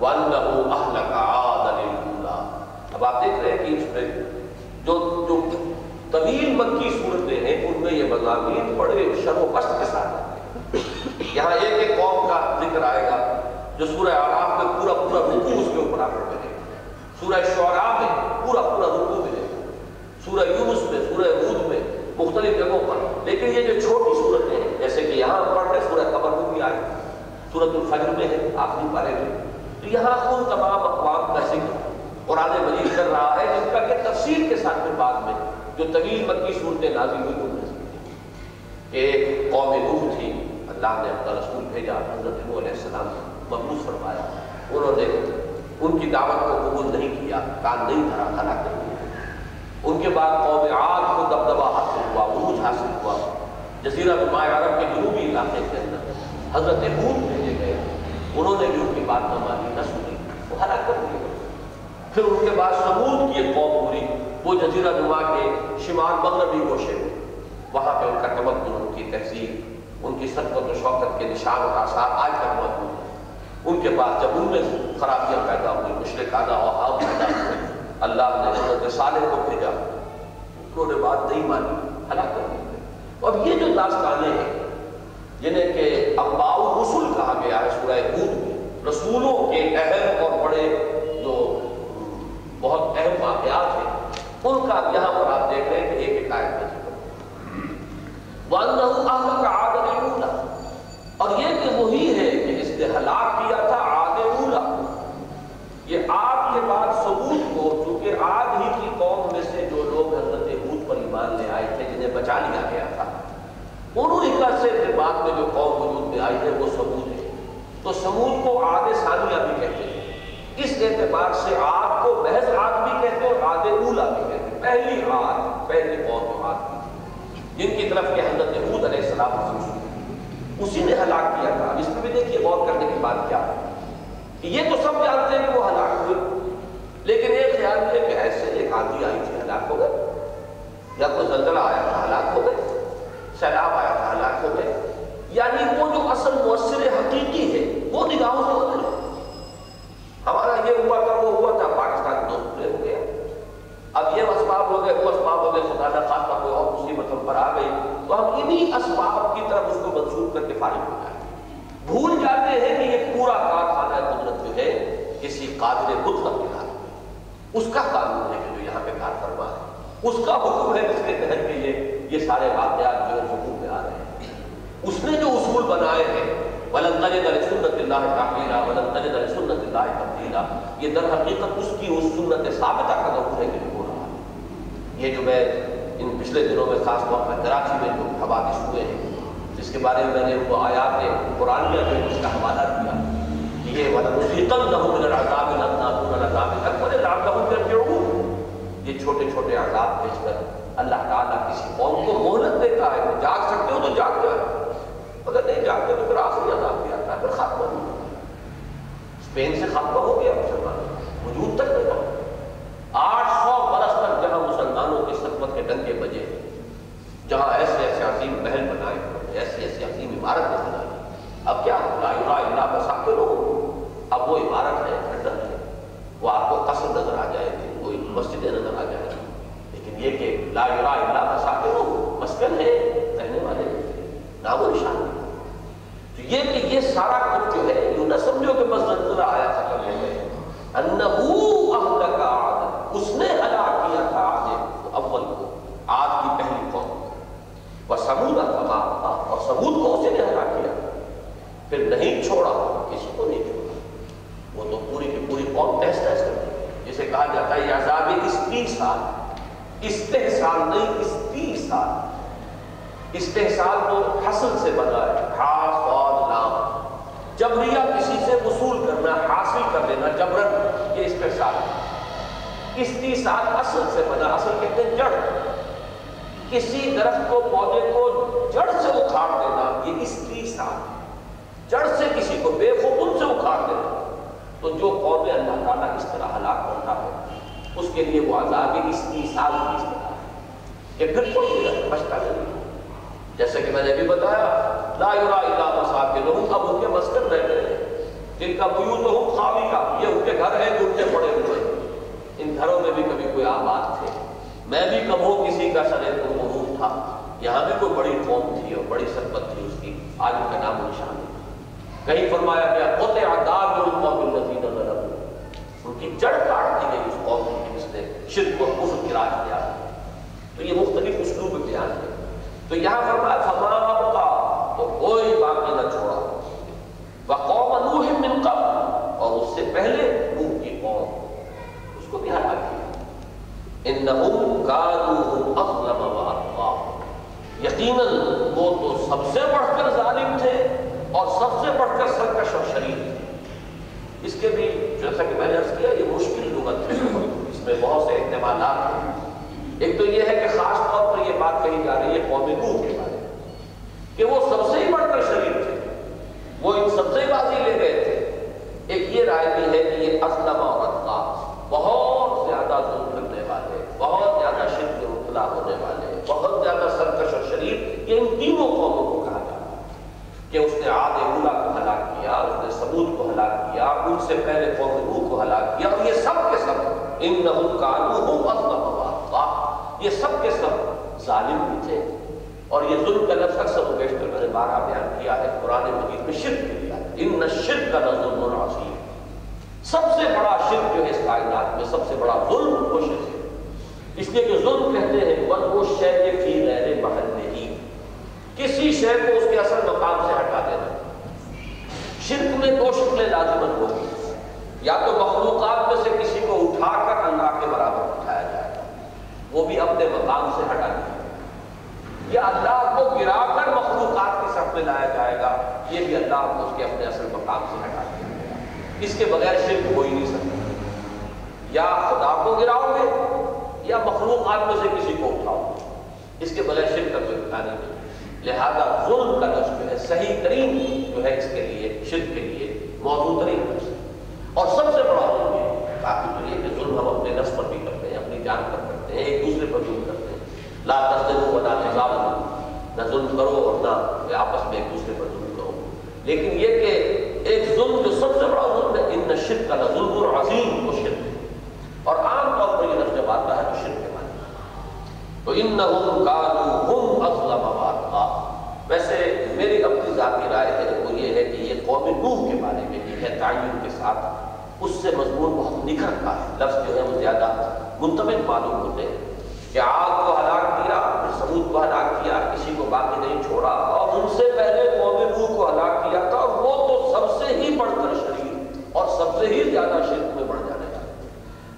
وَأَنَّهُ أَهْلَكَ عَادًا الْأُولَى۔ اب آپ دیکھ رہے ہیں کہ اس میں جو جو طویل مکی صورتیں ہیں، ان میں یہ مضامین بڑے شر و قصد کے ساتھ۔ آتے ہیں یہاں ایک ایک قوم کا ذکر آئے گا، جو سورہ آراف میں پورا پورا رکو اس کے اوپر آکر ملے گا سورہ شعراء میں پورا پورا رکو ملے۔ گا سورہ یونس میں، سورہ ہود میں، مختلف جگہوں پر۔ لیکن یہ جو چھوٹی صورتیں ہیں جیسے کہ یہاں پڑھ رہے سورہ قبر میں بھی آئے سورت الفجر میں ہے، آخری پارے میں۔ تو یہاں ان تمام اقوام کا ذکر قرآن مجید کر رہا ہے جن کا کہ تفصیل کے ساتھ میں بعد میں جو طویل مکی صورتیں نازل ہوئی ان میں ایک قوم نوح تھی، اللہ نے اپنا رسول بھیجا، حضرت علیہ السلام محبوس فرمایا۔ انہوں نے ان کی دعوت کو قبول نہیں کیا، کان نہیں دھرا ہلاک کر دیا۔ ان کے بعد قوم عاد کو دبدبہ حاصل ہوا عروج حاصل ہوا۔ جزیرہ عرب کے جنوبی علاقے کے اندر۔ حضرت ہود انہوں نے بھی ان کی بات نہ مانی، نہ سنی۔ وہ ہلاک کر دیا پھر ان کے بعد سمود کی ایک قوم ہوئی وہ جزیرہ نما کے شمال مغربی گوشے میں۔ وہاں پہ ان کا تمدن، ان کی تہذیب، ان کی صدقت و شوقت کے نشان اور آثار آج تک موجود ہیں۔ ان کے بعد جب ان میں خرابیاں پیدا ہوئی مشرکانہ اور حام پیدا ہوئے، اللہ نے حضرت صالح کو بھیجا۔ انہوں نے بات نہیں مانی، ہلاک کر دی۔ اب یہ جو داستانیں ہیں جنہیں کہ امباؤ رسول کہا گیا ہے سورہ ہود میں۔ رسولوں کے اہم اور بڑے جو بہت اہم واقعات ہیں، ان کا یہاں پر آپ دیکھ رہے ہیں کہ ایک ایک آیت میں ذکر۔ وَأَنَّهُ أَهْلَكَ عَادًا الْأُولَى اور یہ کہ وہی ہے کہ اس نے ہلاک کیا تھا عاد اولا یہ عاد کے بعد ثبوت کو چونکہ عاد ہی کی قوم میں سے جو لوگ حضرت ہود پر ایمان لے آئے تھے جنہیں بچا لیا گیا تھا انہوں ہی کا سے پھر بعد میں جو قوم آئی ہے وہ ثبوت ہے تو ثبوت کو عاد ثانیہ بھی کہتے ہیں۔ اس اعتبار سے عاد کو محض عاد بھی کہتے ہیں اور عاد اولا بھی کہتے ہیں۔ پہلی عاد پہلی قوم جو عاد تھی۔ جن کی طرف کہ حضرت ہود علیہ السلام حضور اسی نے ہلاک کیا تھا۔ اس میں بھی دیکھیے غور کرنے کی بات کیا۔ ہے کہ یہ تو سب جانتے ہیں کہ وہ ہلاک ہوئے۔ لیکن ایک خیال یہ کہ ایسے ایک آندھی آئی تھی، ہلاک ہو گئے۔ یا کوئی زلزلہ آیا تھا، ہلاک ہو گئے۔ سیلاب آیا تھا، ہلاک ہو گئے۔ یعنی وہ جو اصل مؤثر حقیقی ہے، وہ نگاہوں سے بدل ہمارا یہ ہوا تھا، وہ ہوا تھا پاکستان دو ٹکڑے ہو گیا۔ اب یہ اسباب ہو گئے، وہ اسباب ہو گئے خدا نہ خاص کوئی اور مصیبت ہم پر آ گئی تو ہم انہی اسباب کی طرف اس کو منسوخ کر کے فارغ ہو جائیں بھول جاتے ہیں کہ یہ پورا کارخانہ قدرت جو ہے، کسی قادر مطلق کے ہاتھ اس کا قانون ہے کہ جو یہاں پہ کار فرما ہے۔ اس کا حکم ہے جس کے تحت کہ یہ یہ سارے واقعات جو ہے حکم میں آ رہے ہیں اس نے جو اصول بنائے ہیں، ولن تجد لسنت اللہ تعقیلا ولن تجد لسنت اللہ تبدیلا، یہ در حقیقت اس کی اس سنت ثابتہ کا ضرور ہے کہ جو ہو رہا ہے۔ یہ جو میں ان پچھلے دنوں میں خاص طور پر کراچی میں جو حوادث ہوئے ہیں، جس کے بارے میں میں نے وہ آیات قرآنیہ میں اس کا حوالہ دیا، کہ یہ وَلَنُذِيقَنَّهُمْ مِنَ الْعَذَابِ الْأَدْنَىٰ دُونَ الْعَذَابِ الْأَكْبَرِ لَعَلَّهُمْ يَرْجِعُونَ یہ چھوٹے چھوٹے عذاب بھیج کر اللہ تعالیٰ کسی قوم کو مہلت دیتا ہے جاگ سکتے ہو تو جاگ جائے۔ اگر نہیں جانتے تو پھر آخری عذاب بھی آتا ہے، پھر خاتمہ نہیں ہوتا اسپین سے خاتمہ ہو گیا مسلمان۔ وجود تک نہیں پہنچا۔ آٹھ سو برس تک جہاں مسلمانوں کی سکمت کے ڈنگے بجے، جہاں ایسے ایسے عظیم محل بنائے ایسی ایسی عظیم عمارت نے بنائی اب کیا لا الہ الا بسا کے لوگ اب وہ عمارت ہے کھنڈر ہے وہ آپ کو قصر نظر آ جائے گی کوئی مسجدیں نظر آ جائے گی لیکن یہ کہ لا الہ الا بسا کے لوگ مسکن ہے رہنے والے نام و نشان نہیں تو یہ کہ یہ سارا کچھ جو ہے یوں نہ سمجھو کہ بس زلزلہ آیا تھا کرنے میں انہو اہلک عاد اس نے ہلاک کیا تھا عاد اول کو عاد کی پہلی قوم و سمود تھا اور سمود کو اسی نے ہلاک کیا پھر نہیں چھوڑا کسی کو نہیں چھوڑا وہ تو پوری کی پوری قوم تحس تحس کر دی جسے کہا جاتا ہے، یہ عذاب استحصال استحصال نہیں استحصال استحصال تو حسن سے بنا ہے خاص اور نام۔ جبریہ کسی سے وصول کرنا، حاصل کر لینا، جبرن یہ استحصال ہے۔ استحصال اصل سے بنا اصل کہتے ہیں جڑ۔ کسی درخت کو، پودے کو جڑ سے اکھاڑ دینا، یہ استحصال جڑ سے کسی کو، بے خبن سے اکھاڑ دینا۔ تو جو قوم اللہ تعالیٰ اس طرح ہلاک کرتا ہے اس کے لیے وہ عذاب استحصال کی اس طرح ہے کہ پھر کوئی بچتا نہیں۔ جیسے کہ میں نے بھی بتایا، لا یرا الا مساکن اب ان کے مسکن رہ گئے جن کا بیوت ہوں خاویہ یہ ان کے گھر ہیں جو ان کے پڑے ہوئے ہیں۔ ان گھروں میں بھی کبھی کوئی آباد تھے۔ میں بھی کبھو کسی کا سر مرحوم تھا۔ یہاں بھی کوئی بڑی قوم تھی اور بڑی سربت تھی اس کی۔ آج ان کا نام نشان ہے کہیں فرمایا گیا، قطع دار القوم الذین ظلموا. ان کی جڑ کاٹ دی گئی اس قوم کی جس نے شرک اور کفر کی راج کیا تو یہ مختلف اسلوب بیان ہے۔ تو یہاں فرمایا، فما ابقا تو کوئی باقی نہ چھوڑا۔ وقوم نوح من قبل۔ اور اس سے پہلے نوح کی قوم۔ اس کو بھی ہلاک کیا انہم کانوا اظلم واتقا یقیناً وہ تو سب سے بڑھ کر ظالم تھے۔ اور سب سے بڑھ کر سرکش اور شریر تھے اس کے بھی جیسا کہ میں نے عرض کیا، یہ مشکل لغت ہے۔ اس میں بہت سے اعتمادات ہیں ایک تو یہ ہے کہ خاص طور پر یہ بات کہی جا رہی ہے قوم نوح کے بارے میں کہ وہ سب سے ہی بڑھ کر شریر تھے وہ ان سب سے بازی لے گئے تھے ایک یہ رائے بھی ہے کہ یہ اسلم اور اتقا بہت زیادہ ظلم کرنے والے بہت زیادہ شرک میں مبتلا ہونے والے بہت زیادہ سرکش اور شریف یہ ان تینوں قوموں کو کہا جاتا ہے کہ اس نے عاد اولا کو ہلاک کیا اس نے ثبوت کو ہلاک کیا ان سے پہلے قوم نوح کو ہلاک کیا اور یہ سب کے سب ان کانو ہم اسلم و اتقا یہ سب کے سب ظالم بھی تھے۔ اور یہ ظلم کا لفظ اکثر و بیشتر میں نے بارہ بیان کیا ہے قرآن مجید میں شرک کے لیا ہے ان شرک کا ظلم عظیم سب سے بڑا شرک جو ہے اس کائنات میں سب سے بڑا ظلم وہ شرک ہے۔ اس لیے کہ ظلم کہتے ہیں، ون، وہ شے کے فی غیر محل ہی کسی شے کو اس کے اصل مقام سے ہٹا دینا۔ شرک میں دو شکلیں لازمن ہوگی یا تو مخلوقات میں سے کسی کو اٹھا کر اللہ کے برابر اٹھایا جائے وہ بھی اپنے مقام سے ہٹا دیا یا اللہ کو گرا کر مخلوقات کے سب میں لایا جائے گا، یہ بھی اللہ کو اس کے اپنے اصل مقام سے ہٹا دیا اس کے بغیر شرک ہو ہی نہیں سکتا۔ یا خدا کو گراؤ گے، یا مخلوقات میں سے کسی کو اٹھاؤ گے۔ اس کے بغیر شرک کا کوئی امکان نہیں لہذا ظلم کا لفظ جو ہے، صحیح ترین جو ہے، اس کے لیے، شرک کے لیے موضوع ترین لفظ اور سب سے بڑا ظلم یہ کافی تو یہ کہ ظلم ہم اپنے نفس پر بھی کرتے ہیں اپنی جان پر کرتے ہیں ایک دوسرے پر ظلم کرتے ہیں لا تصدقوا ولا تظالموا نہ ظلم کرو اور نہ آپس میں ایک دوسرے پر ظلم کرو. لیکن یہ کہ ایک ظلم جو سب سے بڑا ظلم ہے، ان شرک کا ظلم عظیم وہ شرک ہے. اور عام طور پر یہ لفظ جب آتا ہے تو شرک کے معنی تو انہم کانوا ہم اظلم واتقا ویسے میری اپنی ذاتی رائے ہے، وہ یہ ہے کہ یہ قوم نوح کے بارے میں یہ ہے، تعین کے ساتھ. اس سے مضمون بہت نکھرتا ہے. لفظ جو ہے وہ زیادہ منتمل معلوم ہوتے ہیں. کہ آگ کو ہلاک کیا؟ پھر کو ہلاک کیا؟ کسی کو باقی نہیں چھوڑا؟ اور ان سے پہلے قوم نوح کو ہلاک کیا تھا اور وہ تو سب سے ہی بڑھ کر شریر اور سب سے ہی زیادہ شرک میں بڑھ جانے لگا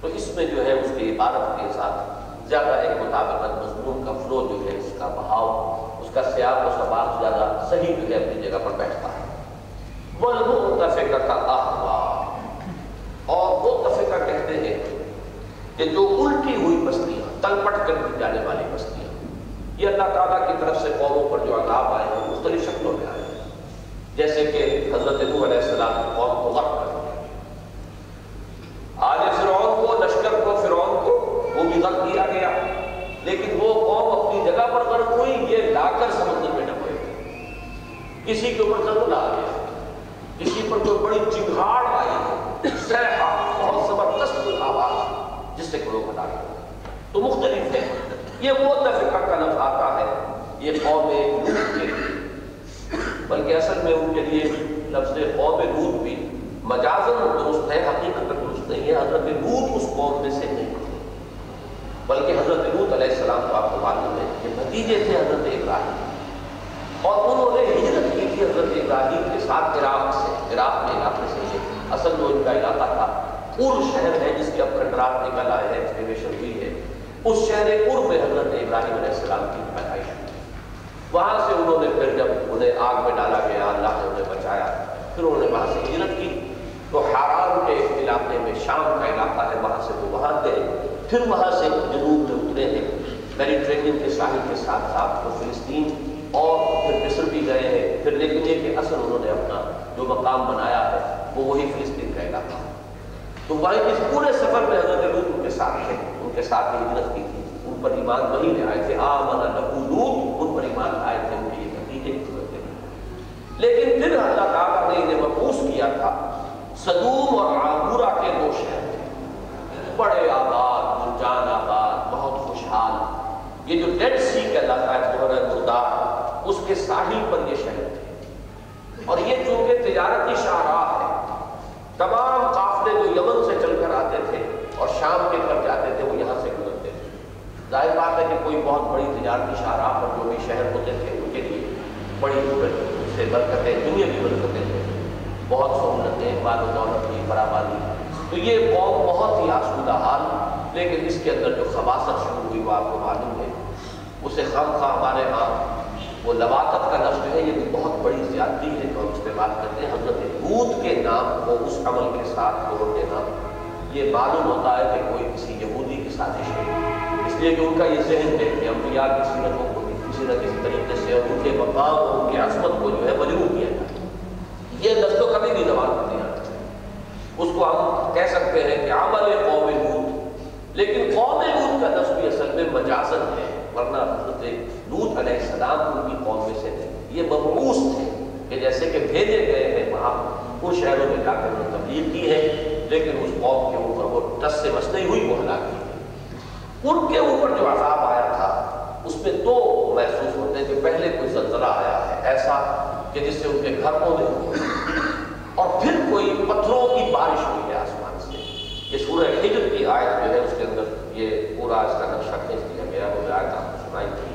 تو اس میں جو ہے اس کی عبارت کے ساتھ زیادہ ایک مطابقت مضمون کا فلو جو ہے، اس کا بہاؤ، اس کا سیاق و سباق زیادہ صحیح جو ہے اپنی جگہ پر بیٹھتا ہے۔ والمؤتفقة أهوى اور وہ تفقہ کہتے ہیں کہ جو الٹی ہوئی بستیاں تلپٹ کر دی جانے والی بستیاں۔ یہ اللہ تعالیٰ کی طرف سے قوموں پر جو عذاب آئے ہیں مختلف شکلوں میں آئے۔ ہیں جیسے کہ حضرت نوح علیہ السلام کی قوم کو غرق کر دیا۔ آل فرعون کو، لشکر کو، فرعون کو وہ بھی غرق کیا گیا۔ لیکن وہ قوم اپنی جگہ پر غرق ہوئی، یہ لا کر سمندر میں ڈبوئے کسی کے اوپر زلزلہ آ گیا کسی پر کوئی بڑی چنگاڑ آئی۔ سیحا بہت زبردست آواز جس سے لوگ بتا گئے تو مختلف ہے یہ وہ تفقہ کا لفظ آتا ہے۔ یہ قوم نوح کے لیے۔ بلکہ اصل میں ان کے لیے لفظ قوم نوح بھی مجازن درست ہے حقیقت درست نہیں ہے۔ حضرت نوح اس قوم میں سے نہیں بلکہ حضرت نوح علیہ السلام کو آپ کو معلوم ہے یہ بھتیجے تھے حضرت ابراہیم۔ اور انہوں نے ہجرت کی تھی حضرت ابراہیم کے ساتھ عراق سے۔ عراق کے علاقے سے یہ اصل جو ان کا علاقہ تھا۔ ار شہر ہے جس کے اب کھنڈرات نکل آئے ہیں، ایکسکیویشن ہوئی ہے۔ اس شہر ار میں حضرت ابراہیم علیہ السلام کی پیدائش ہوئی۔ وہاں سے انہوں نے پھر جب انہیں آگ میں ڈالا گیا، اللہ نے انہیں بچایا، پھر انہوں نے وہاں سے ہجرت کی۔ تو حاران کے علاقے میں شام کا علاقہ ہے، وہاں سے وہ وہاں گئے۔ پھر وہاں سے جنوب میں اترے ہیں۔ میڈیٹرینین کے ساحل کے ساتھ ساتھ وہ فلسطین اور پھر مصر بھی گئے ہیں۔ پھر لیکن یہ کہ اصل انہوں نے اپنا جو مقام بنایا ہے، وہ وہی فلسطین تو وہاں اس پورے سفر میں حضرت لوت ان کے ساتھ تھے، ان کے ساتھ ہی ہجرت کی تھی۔ ان پر ایمان وہی لے آئے تھے۔ آمن لہو لوت ان پر ایمان آئے تھے، ان کے یہ بھتیجے لیکن پھر اللہ تعالیٰ نے انہیں محفوظ کیا تھا۔ صدوم اور آگورا کے دو شہر تھے۔ بڑے آباد، گنجان آباد، بہت خوشحال۔ یہ جو ڈیڈ سی کہلاتا ہے جوہر مردار اس کے ساحل پر یہ شہر تھے۔ اور یہ چونکہ تجارتی شاہراہ ہے تمام قافلے جو یمن سے چل کر آتے تھے اور شام کے طرف جاتے تھے، وہ یہاں سے گزرتے تھے۔ ظاہر بات ہے کہ کوئی بہت بڑی تجارتی شاہراہ پر جو بھی شہر ہوتے تھے، ان کے لیے بڑی سے برکتیں، دنیا کی برکتیں تھے۔ بہت سہولتیں، مال و دولت کی فراوانی تو یہ قوم بہت ہی آسودہ حال۔ لیکن اس کے اندر جو خباصت شروع ہوئی، وہ آپ کو معلوم ہے۔ اسے خام خواہ ہمارے ہاں وہ لواقت کا لفظ جو ہے، یہ بھی بہت بڑی زیادتی ہے جو ہم استعمال کرتے ہیں۔ حضرت بود کے نام کو اس عمل کے ساتھ جوڑ دینا، یہ معلوم ہوتا ہے کہ کوئی کسی یہودی کی سازش ہے۔ اس لیے کہ ان کا یہ ذہن ہے کہ انبیاء کی سیرتوں کو بھی کسی نہ کسی طریقے سے اور ان کے مقام اور ان کی عصمت کو جو ہے مجروح کیا جائے۔ یہ دست و کبھی بھی زبان میں نہیں آنا اس کو ہم کہہ سکتے ہیں کہ عمل قوم لوت لیکن قوم لوت کا دست بھی اصل میں مجازت ہے، ورنہ حضرت لوت علیہ السلام ان کی قوم میں سے تھے۔ یہ مبعوث تھے کہ جیسے کہ بھیجے گئے ہیں وہاں ان شہروں میں جا کر انہوں تبلیغ کی ہے، لیکن اس قوم کے اوپر وہ ٹس سے مس نہیں ہوئی، وہ ہلاک کی ان کے اوپر جو عذاب آیا تھا، اس میں دو محسوس ہوتے ہیں کہ پہلے کوئی زلزلہ آیا ہے، ایسا کہ جس سے ان کے گھروں میں اور پھر کوئی پتھروں کی بارش ہوئی ہے آسمان سے۔ یہ سورہ ہجر کی آیت جو ہے، اس کے اندر یہ پورا اس کا نقشہ کھینچ دیا گیا، وہ آیت آپ کو سنائی تھی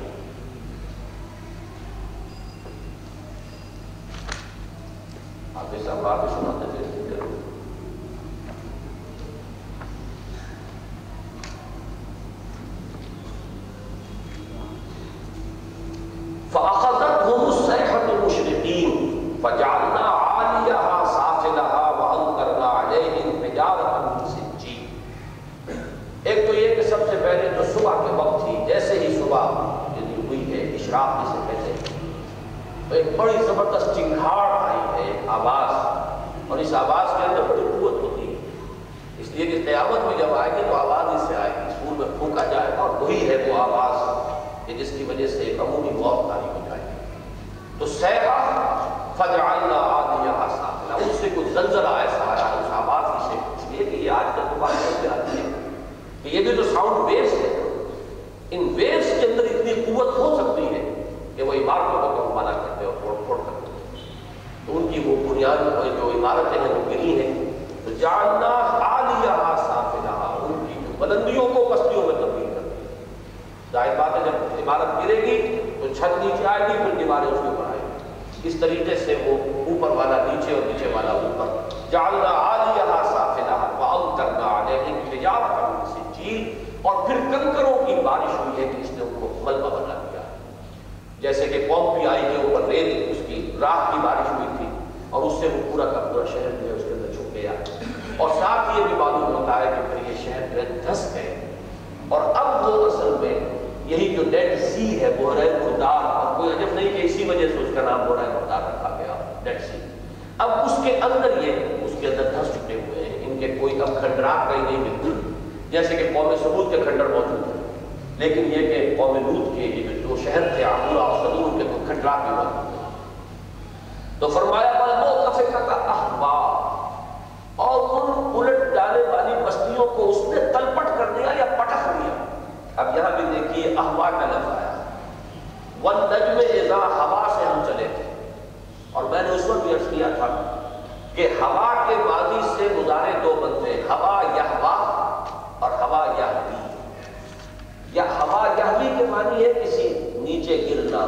نیچے گرنا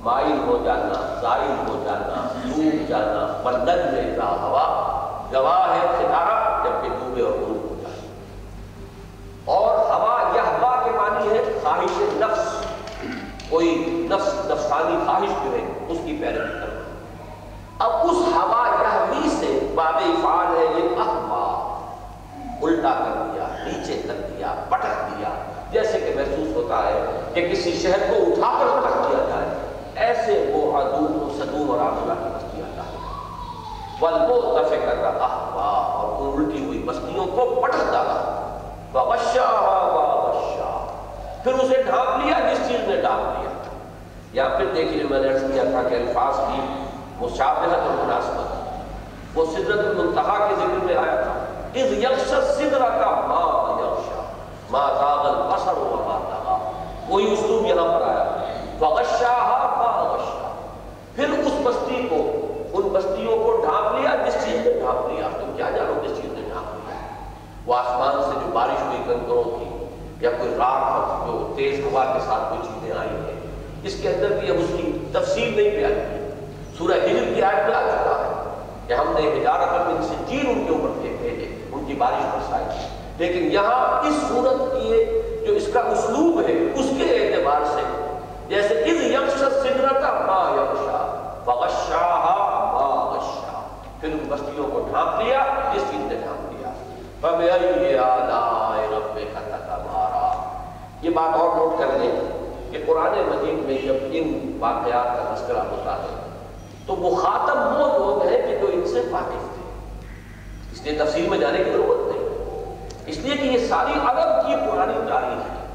مائل ہو جانا، زائل ہو جانا، ڈوب جانا ون نجم ہوا، گواہ ہے ستارہ جبکہ ڈوبے اور غروب ہو جائے اور ہوا یہوا کے معنی ہے خواہش نفس۔ کوئی نفس، نفسانی خواہش جو ہے، اس کی پیروی کرنا۔ اب اس ہوا یہوی سے باب افعال ہے، یہ احوا الٹا کر دیا، نیچے کر دیا، پٹک دیا۔ جیسے کہ محسوس ہوتا ہے کہ کسی شہر کو اٹھا کر پٹک دیا جائے ایسے وہ عدوم و صدوم اور عاملہ کی بستی آتا ہے والبو دفع کر رہا احوا اور ان الٹی ہوئی بستیوں کو پٹک ڈالا پھر اسے ڈھانپ لیا، جس چیز نے ڈھانپ لیا۔ یا پھر دیکھیے، میں نے عرض کیا تھا کہ الفاظ کی مشابہت اور مناسبت۔ وہ سدرت المنتہا کے ذکر میں آیا تھا۔ اذ یکش سدرہ کا ما یکشا ما زاغ البصر و ما طغا وہی اسلوب یہاں پر آیا۔ فغشاها ما غشا پھر اس بستی کو ان بستیوں کو ڈھانپ لیا جس چیز نے ڈھانپ لیا تم کیا جانو جس چیز نے ڈھانپ لیا وہ آسمان سے جو بارش ہوئی کنکروں کی، یا کوئی راک جو تیز ہوا کے ساتھ کوئی چیزیں آئی ہیں۔ اس کے اندر بھی اب اس کی تفصیل نہیں بیان کی سورہ ہجر کی آیت میں آ چکا ہے کہ ہم نے ہجارت من سے چین ان کے اوپر بھیجے ان کی بارش برسائی لیکن یہاں اس صورت کی جو اس کا اسلوب ہے، اس کے اعتبار سے جیسے اذ یکش سدرتا ما یکشا فغشاها ما غشا۔ پھر ان بستیوں کو ڈھانپ لیا جس چیز نے ڈھانپ لیا فبأي آلاء ربك یہ بات اور نوٹ کر لیں کہ قرآن مجید میں جب ان واقعات کا تذکرہ ہوتا ہے، تو مخاطب وہ لوگ ہیں کہ جو ان سے واقف تھے۔ اس لیے تفصیل میں جانے کی ضرورت نہیں۔ اس لیے کہ یہ ساری عرب کی پرانی تاریخ ہے۔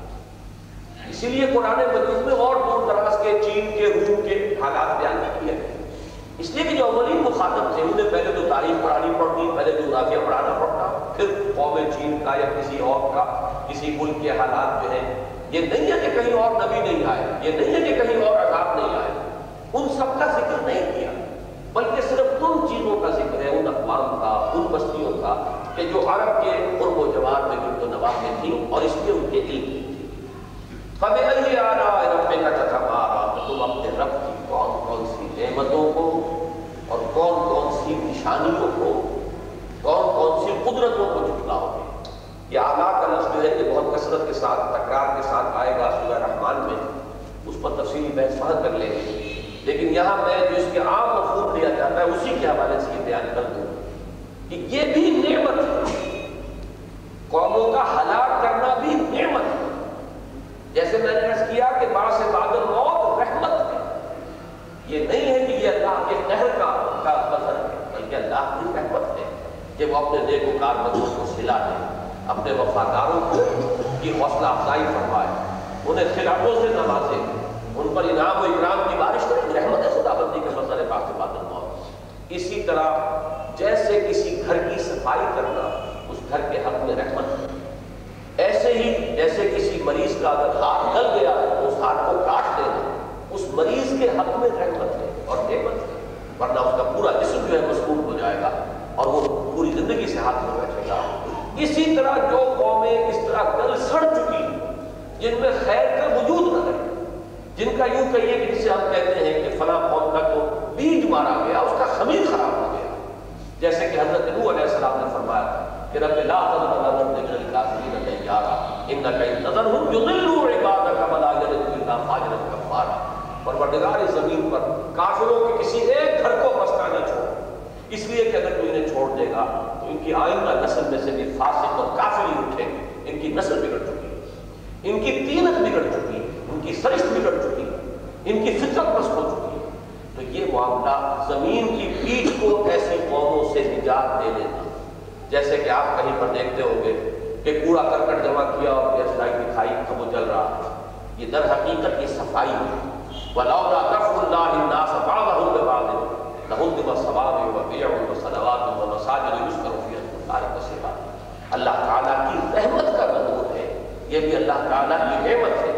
اسی لیے قرآن مجید میں اور دور دراز کے چین کے، روم کے حالات بیان کیے ہیں اس لیے کہ جو اولین مخاطب تھے انہیں پہلے تو تاریخ پڑھانی پڑتی، پہلے جغرافیہ پڑھانا پڑتا، پھر قوم چین کا یا کسی اور کا، کسی ملک کے حالات جو ہیں، یہ نہیں ہے کہ کہیں اور نبی نہیں آئے، یہ نہیں ہے کہ کہیں اور عذاب نہیں آئے۔ ان سب کا ذکر نہیں کیا، بلکہ صرف ان چیزوں کا ذکر ہے، ان اقوام کا، ان بستیوں کا، کہ جو عرب کے قرب و جواب میں جن کو نواب میں تھیں اور اس لیے ان کے علم کی تھی فَبِأَيِّ آلَاءِ رَبِّكَ تَتَمَارَا تو تم اپنے رب کی کون کون سی نعمتوں کو کون کون سی نشانیوں کو کون کون سی قدرتوں کو جھٹلاؤ گے۔ یہ آگاہ کا لفظ جو ہے کہ بہت کثرت کے ساتھ، تکرار کے ساتھ آئے گا سورہ رحمان میں۔ اس پر تفصیلی بحث فہد کر لیں۔ گے لیکن یہاں میں جو اس کے عام مفہوم لیا جاتا ہے، اسی کے حوالے سے یہ بیان کر دوں کہ یہ بھی نعمت ہے۔ قوموں کا ہلاک کرنا بھی نعمت ہے۔ جیسے میں نے عرض کیا کہ بعض سے بعد موت رحمت ہے۔ یہ نہیں ہے کہ یہ اللہ کے قہر کا کا بسر ہے بلکہ اللہ کی رحمت ہے کہ وہ اپنے نیک و کار بندوں کو سلا دے، اپنے وفاداروں کو کی حوصلہ افزائی فرمائے، انہیں خلافوں سے نوازے، ان پر انعام و اکرام کی بارش کرے رحمت خدا بندی کے مسئلے پاک سے بادل موت اسی طرح جیسے کسی گھر کی صفائی کرنا اس گھر کے حق میں رحمت ہے۔ ایسے ہی جیسے کسی مریض کا اگر ہاتھ گل گیا ہے، تو اس ہاتھ کو کاٹ دینا اس مریض کے حق میں رحمت ہے اور نعمت ہے، ورنہ اس کا پورا جسم جو ہے مصروف اور وہ پوری زندگی سے ہاتھ میں بیٹھے گا۔ اسی طرح جو قومیں اس طرح گل سڑ چکی جن میں خیر کا وجود نہ رہے، جن کا یوں کہیے کہ جسے ہم کہتے ہیں کہ فلاں قوم کا تو بیج مارا گیا، اس کا خمیر خراب ہو گیا۔ جیسے کہ حضرت نوح علیہ السلام نے فرمایا کہ رب لا تذر على الارض من الكافرين ديارا انك ان تذرهم يضلوا عبادك ولا يلدوا الا فاجرا كفارا پروردگار اس زمین پر کافروں کے کسی ایک گھر کو بسنا نہ چھوڑ اس لیے کہ اگر تو انہیں چھوڑ دے گا، تو ان کی آئندہ نسل میں سے بھی فاسق اور کافر ہی اٹھے۔ گے ان کی نسل بگڑ چکی۔ ہے ان کی تینت بگڑ چکی۔ ہے ان کی سرشت بگڑ چکی۔ ہے ان کی فطرت پست ہو چکی۔ ہے تو یہ معاملہ زمین کی پیٹھ کو ایسی قوموں سے نجات دے دینا جیسے کہ آپ کہیں پر دیکھتے ہوں گے کہ کوڑا کرکٹ جمع کیا اور گیس لائٹ دکھائی تو وہ جل رہا۔ یہ در حقیقت یہ صفائی ہے۔ وَلَوْلَا دَفْعُ اللَّهِ النَّاسَ بَعْضَهُمْ بِبَعْضٍ لَهُدِّمَ الصَّوَامِعُ وَبِيعٌ وَصَلَوَاتٌ وَمَسَاجِدُ يُذْكَرُ فِيهَا اسْمُ اللَّهِ كَثِيرًا اللہ تعالیٰ کی رحمت کا ظہور ہے. یہ بھی اللہ تعالیٰ کی نعمت ہے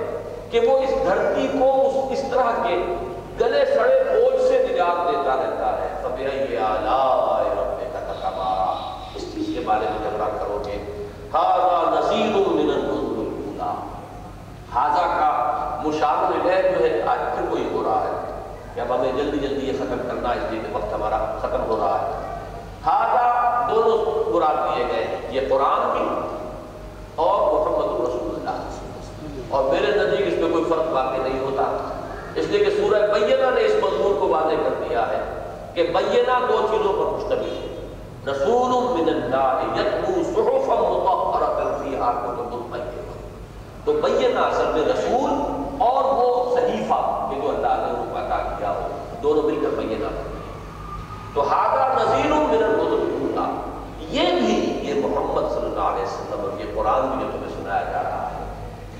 کہ وہ اس دھرتی کو اس اس طرح کے گلے سڑے بوجھ سے نجات دیتا رہتا ہے. فَبِأَيِّ آلَاءِ رَبِّكَ تَتَمَارَا اس چیز کے بارے میں جب کرو گے ہاضا نصیر من النذر الاولى ہاضا کا مشابہ ہے جو ہے، آج پھر کوئی ہو رہا ہے۔ کہ اب ہمیں جلدی جلدی یہ ختم کرنا اس لیے کہ وقت ہمارا ختم ہو رہا ہے۔ ہاضا دونوں مراد دیے گئے، یہ قرآن بھی اور محمد رسول اللہ اور میرے نزدیک اس میں کوئی فرق واقع نہیں ہوتا۔ اس لیے کہ سورہ بینہ نے اس مضمون کو واضح کر دیا ہے کہ بینہ دو چیزوں پر مشتمل ہے۔ رسول من اللہ یتلو صحفا مطہرۃ فیہا کتب قیمہ تو بینہ اصل میں رسول اور وہ صحیفہ کہ جو اللہ نے ان کو عطا کیا ہو دونوں مل کر بینہ تو ہاذا نذیر من الرسل اللہ یہ بھی یہ محمد صلی اللہ علیہ وسلم یہ قرآن بھی جو تمہیں سنایا جا رہا ہے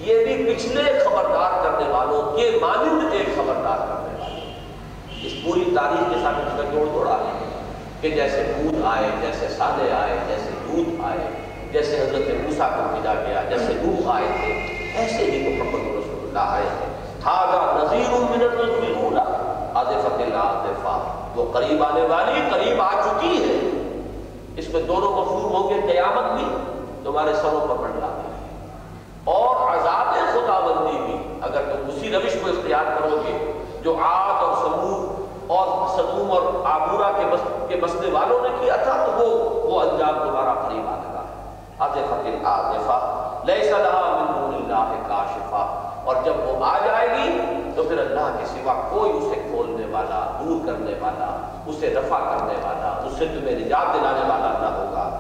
یہ بھی پچھلے خبردار کرنے والوں کے مانند ایک خبردار کرنے والے اس پوری تاریخ کے ساتھ اس کا جوڑ توڑا ہے کہ جیسے دودھ آئے، جیسے سادے آئے، جیسے دودھ آئے، جیسے حضرت موسیٰ کو بھیجا گیا، جیسے نوح آئے تھے، ایسے ہی محمد رسول اللہ آئے تھے۔ تھاگا نظیر من الرسول الاولا عاطفت العاطفہ وہ قریب آنے والی، قریب آ چکی ہے۔ اس میں دونوں مفہوم ہوں گے قیامت بھی، تمہارے سروں پر بڑھ لاتے اور عذاب خداوندی بھی۔ اگر تم اسی روش کو اختیار کرو گے، جو عاد اور سمود اور سدوم اور آبورا کے بس کے بسنے والوں نے کیا تھا، تو وہ وہ انجام تمہارا قریب آ لگا۔ ہے عاطفت العاطفہ لیس لہا من دون اللہ کاشفہ اور جب وہ آ جائے گی، تو پھر اللہ کے سوا کوئی اسے کھولنے والا، دور کرنے والا، اسے رفع کرنے والا اس سے تمہیں نجات دلانے والا نہ ہوگا۔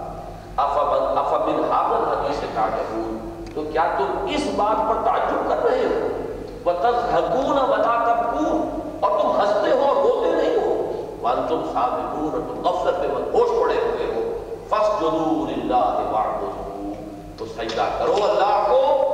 افمن افمن حاضر حدیث تعجبون۔ تو کیا تم اس بات پر تعجب کر رہے ہو؟ وَتَذْهَبُونَ وَلَا تَبْكُونَ اور تم ہنستے ہو اور روتے نہیں ہو انتم صادقون اور غفلت میں مدہوش پڑے ہوئے ہو فسجدوا للہ وَاعْبُدُوا تو سجدہ کرو اللہ کو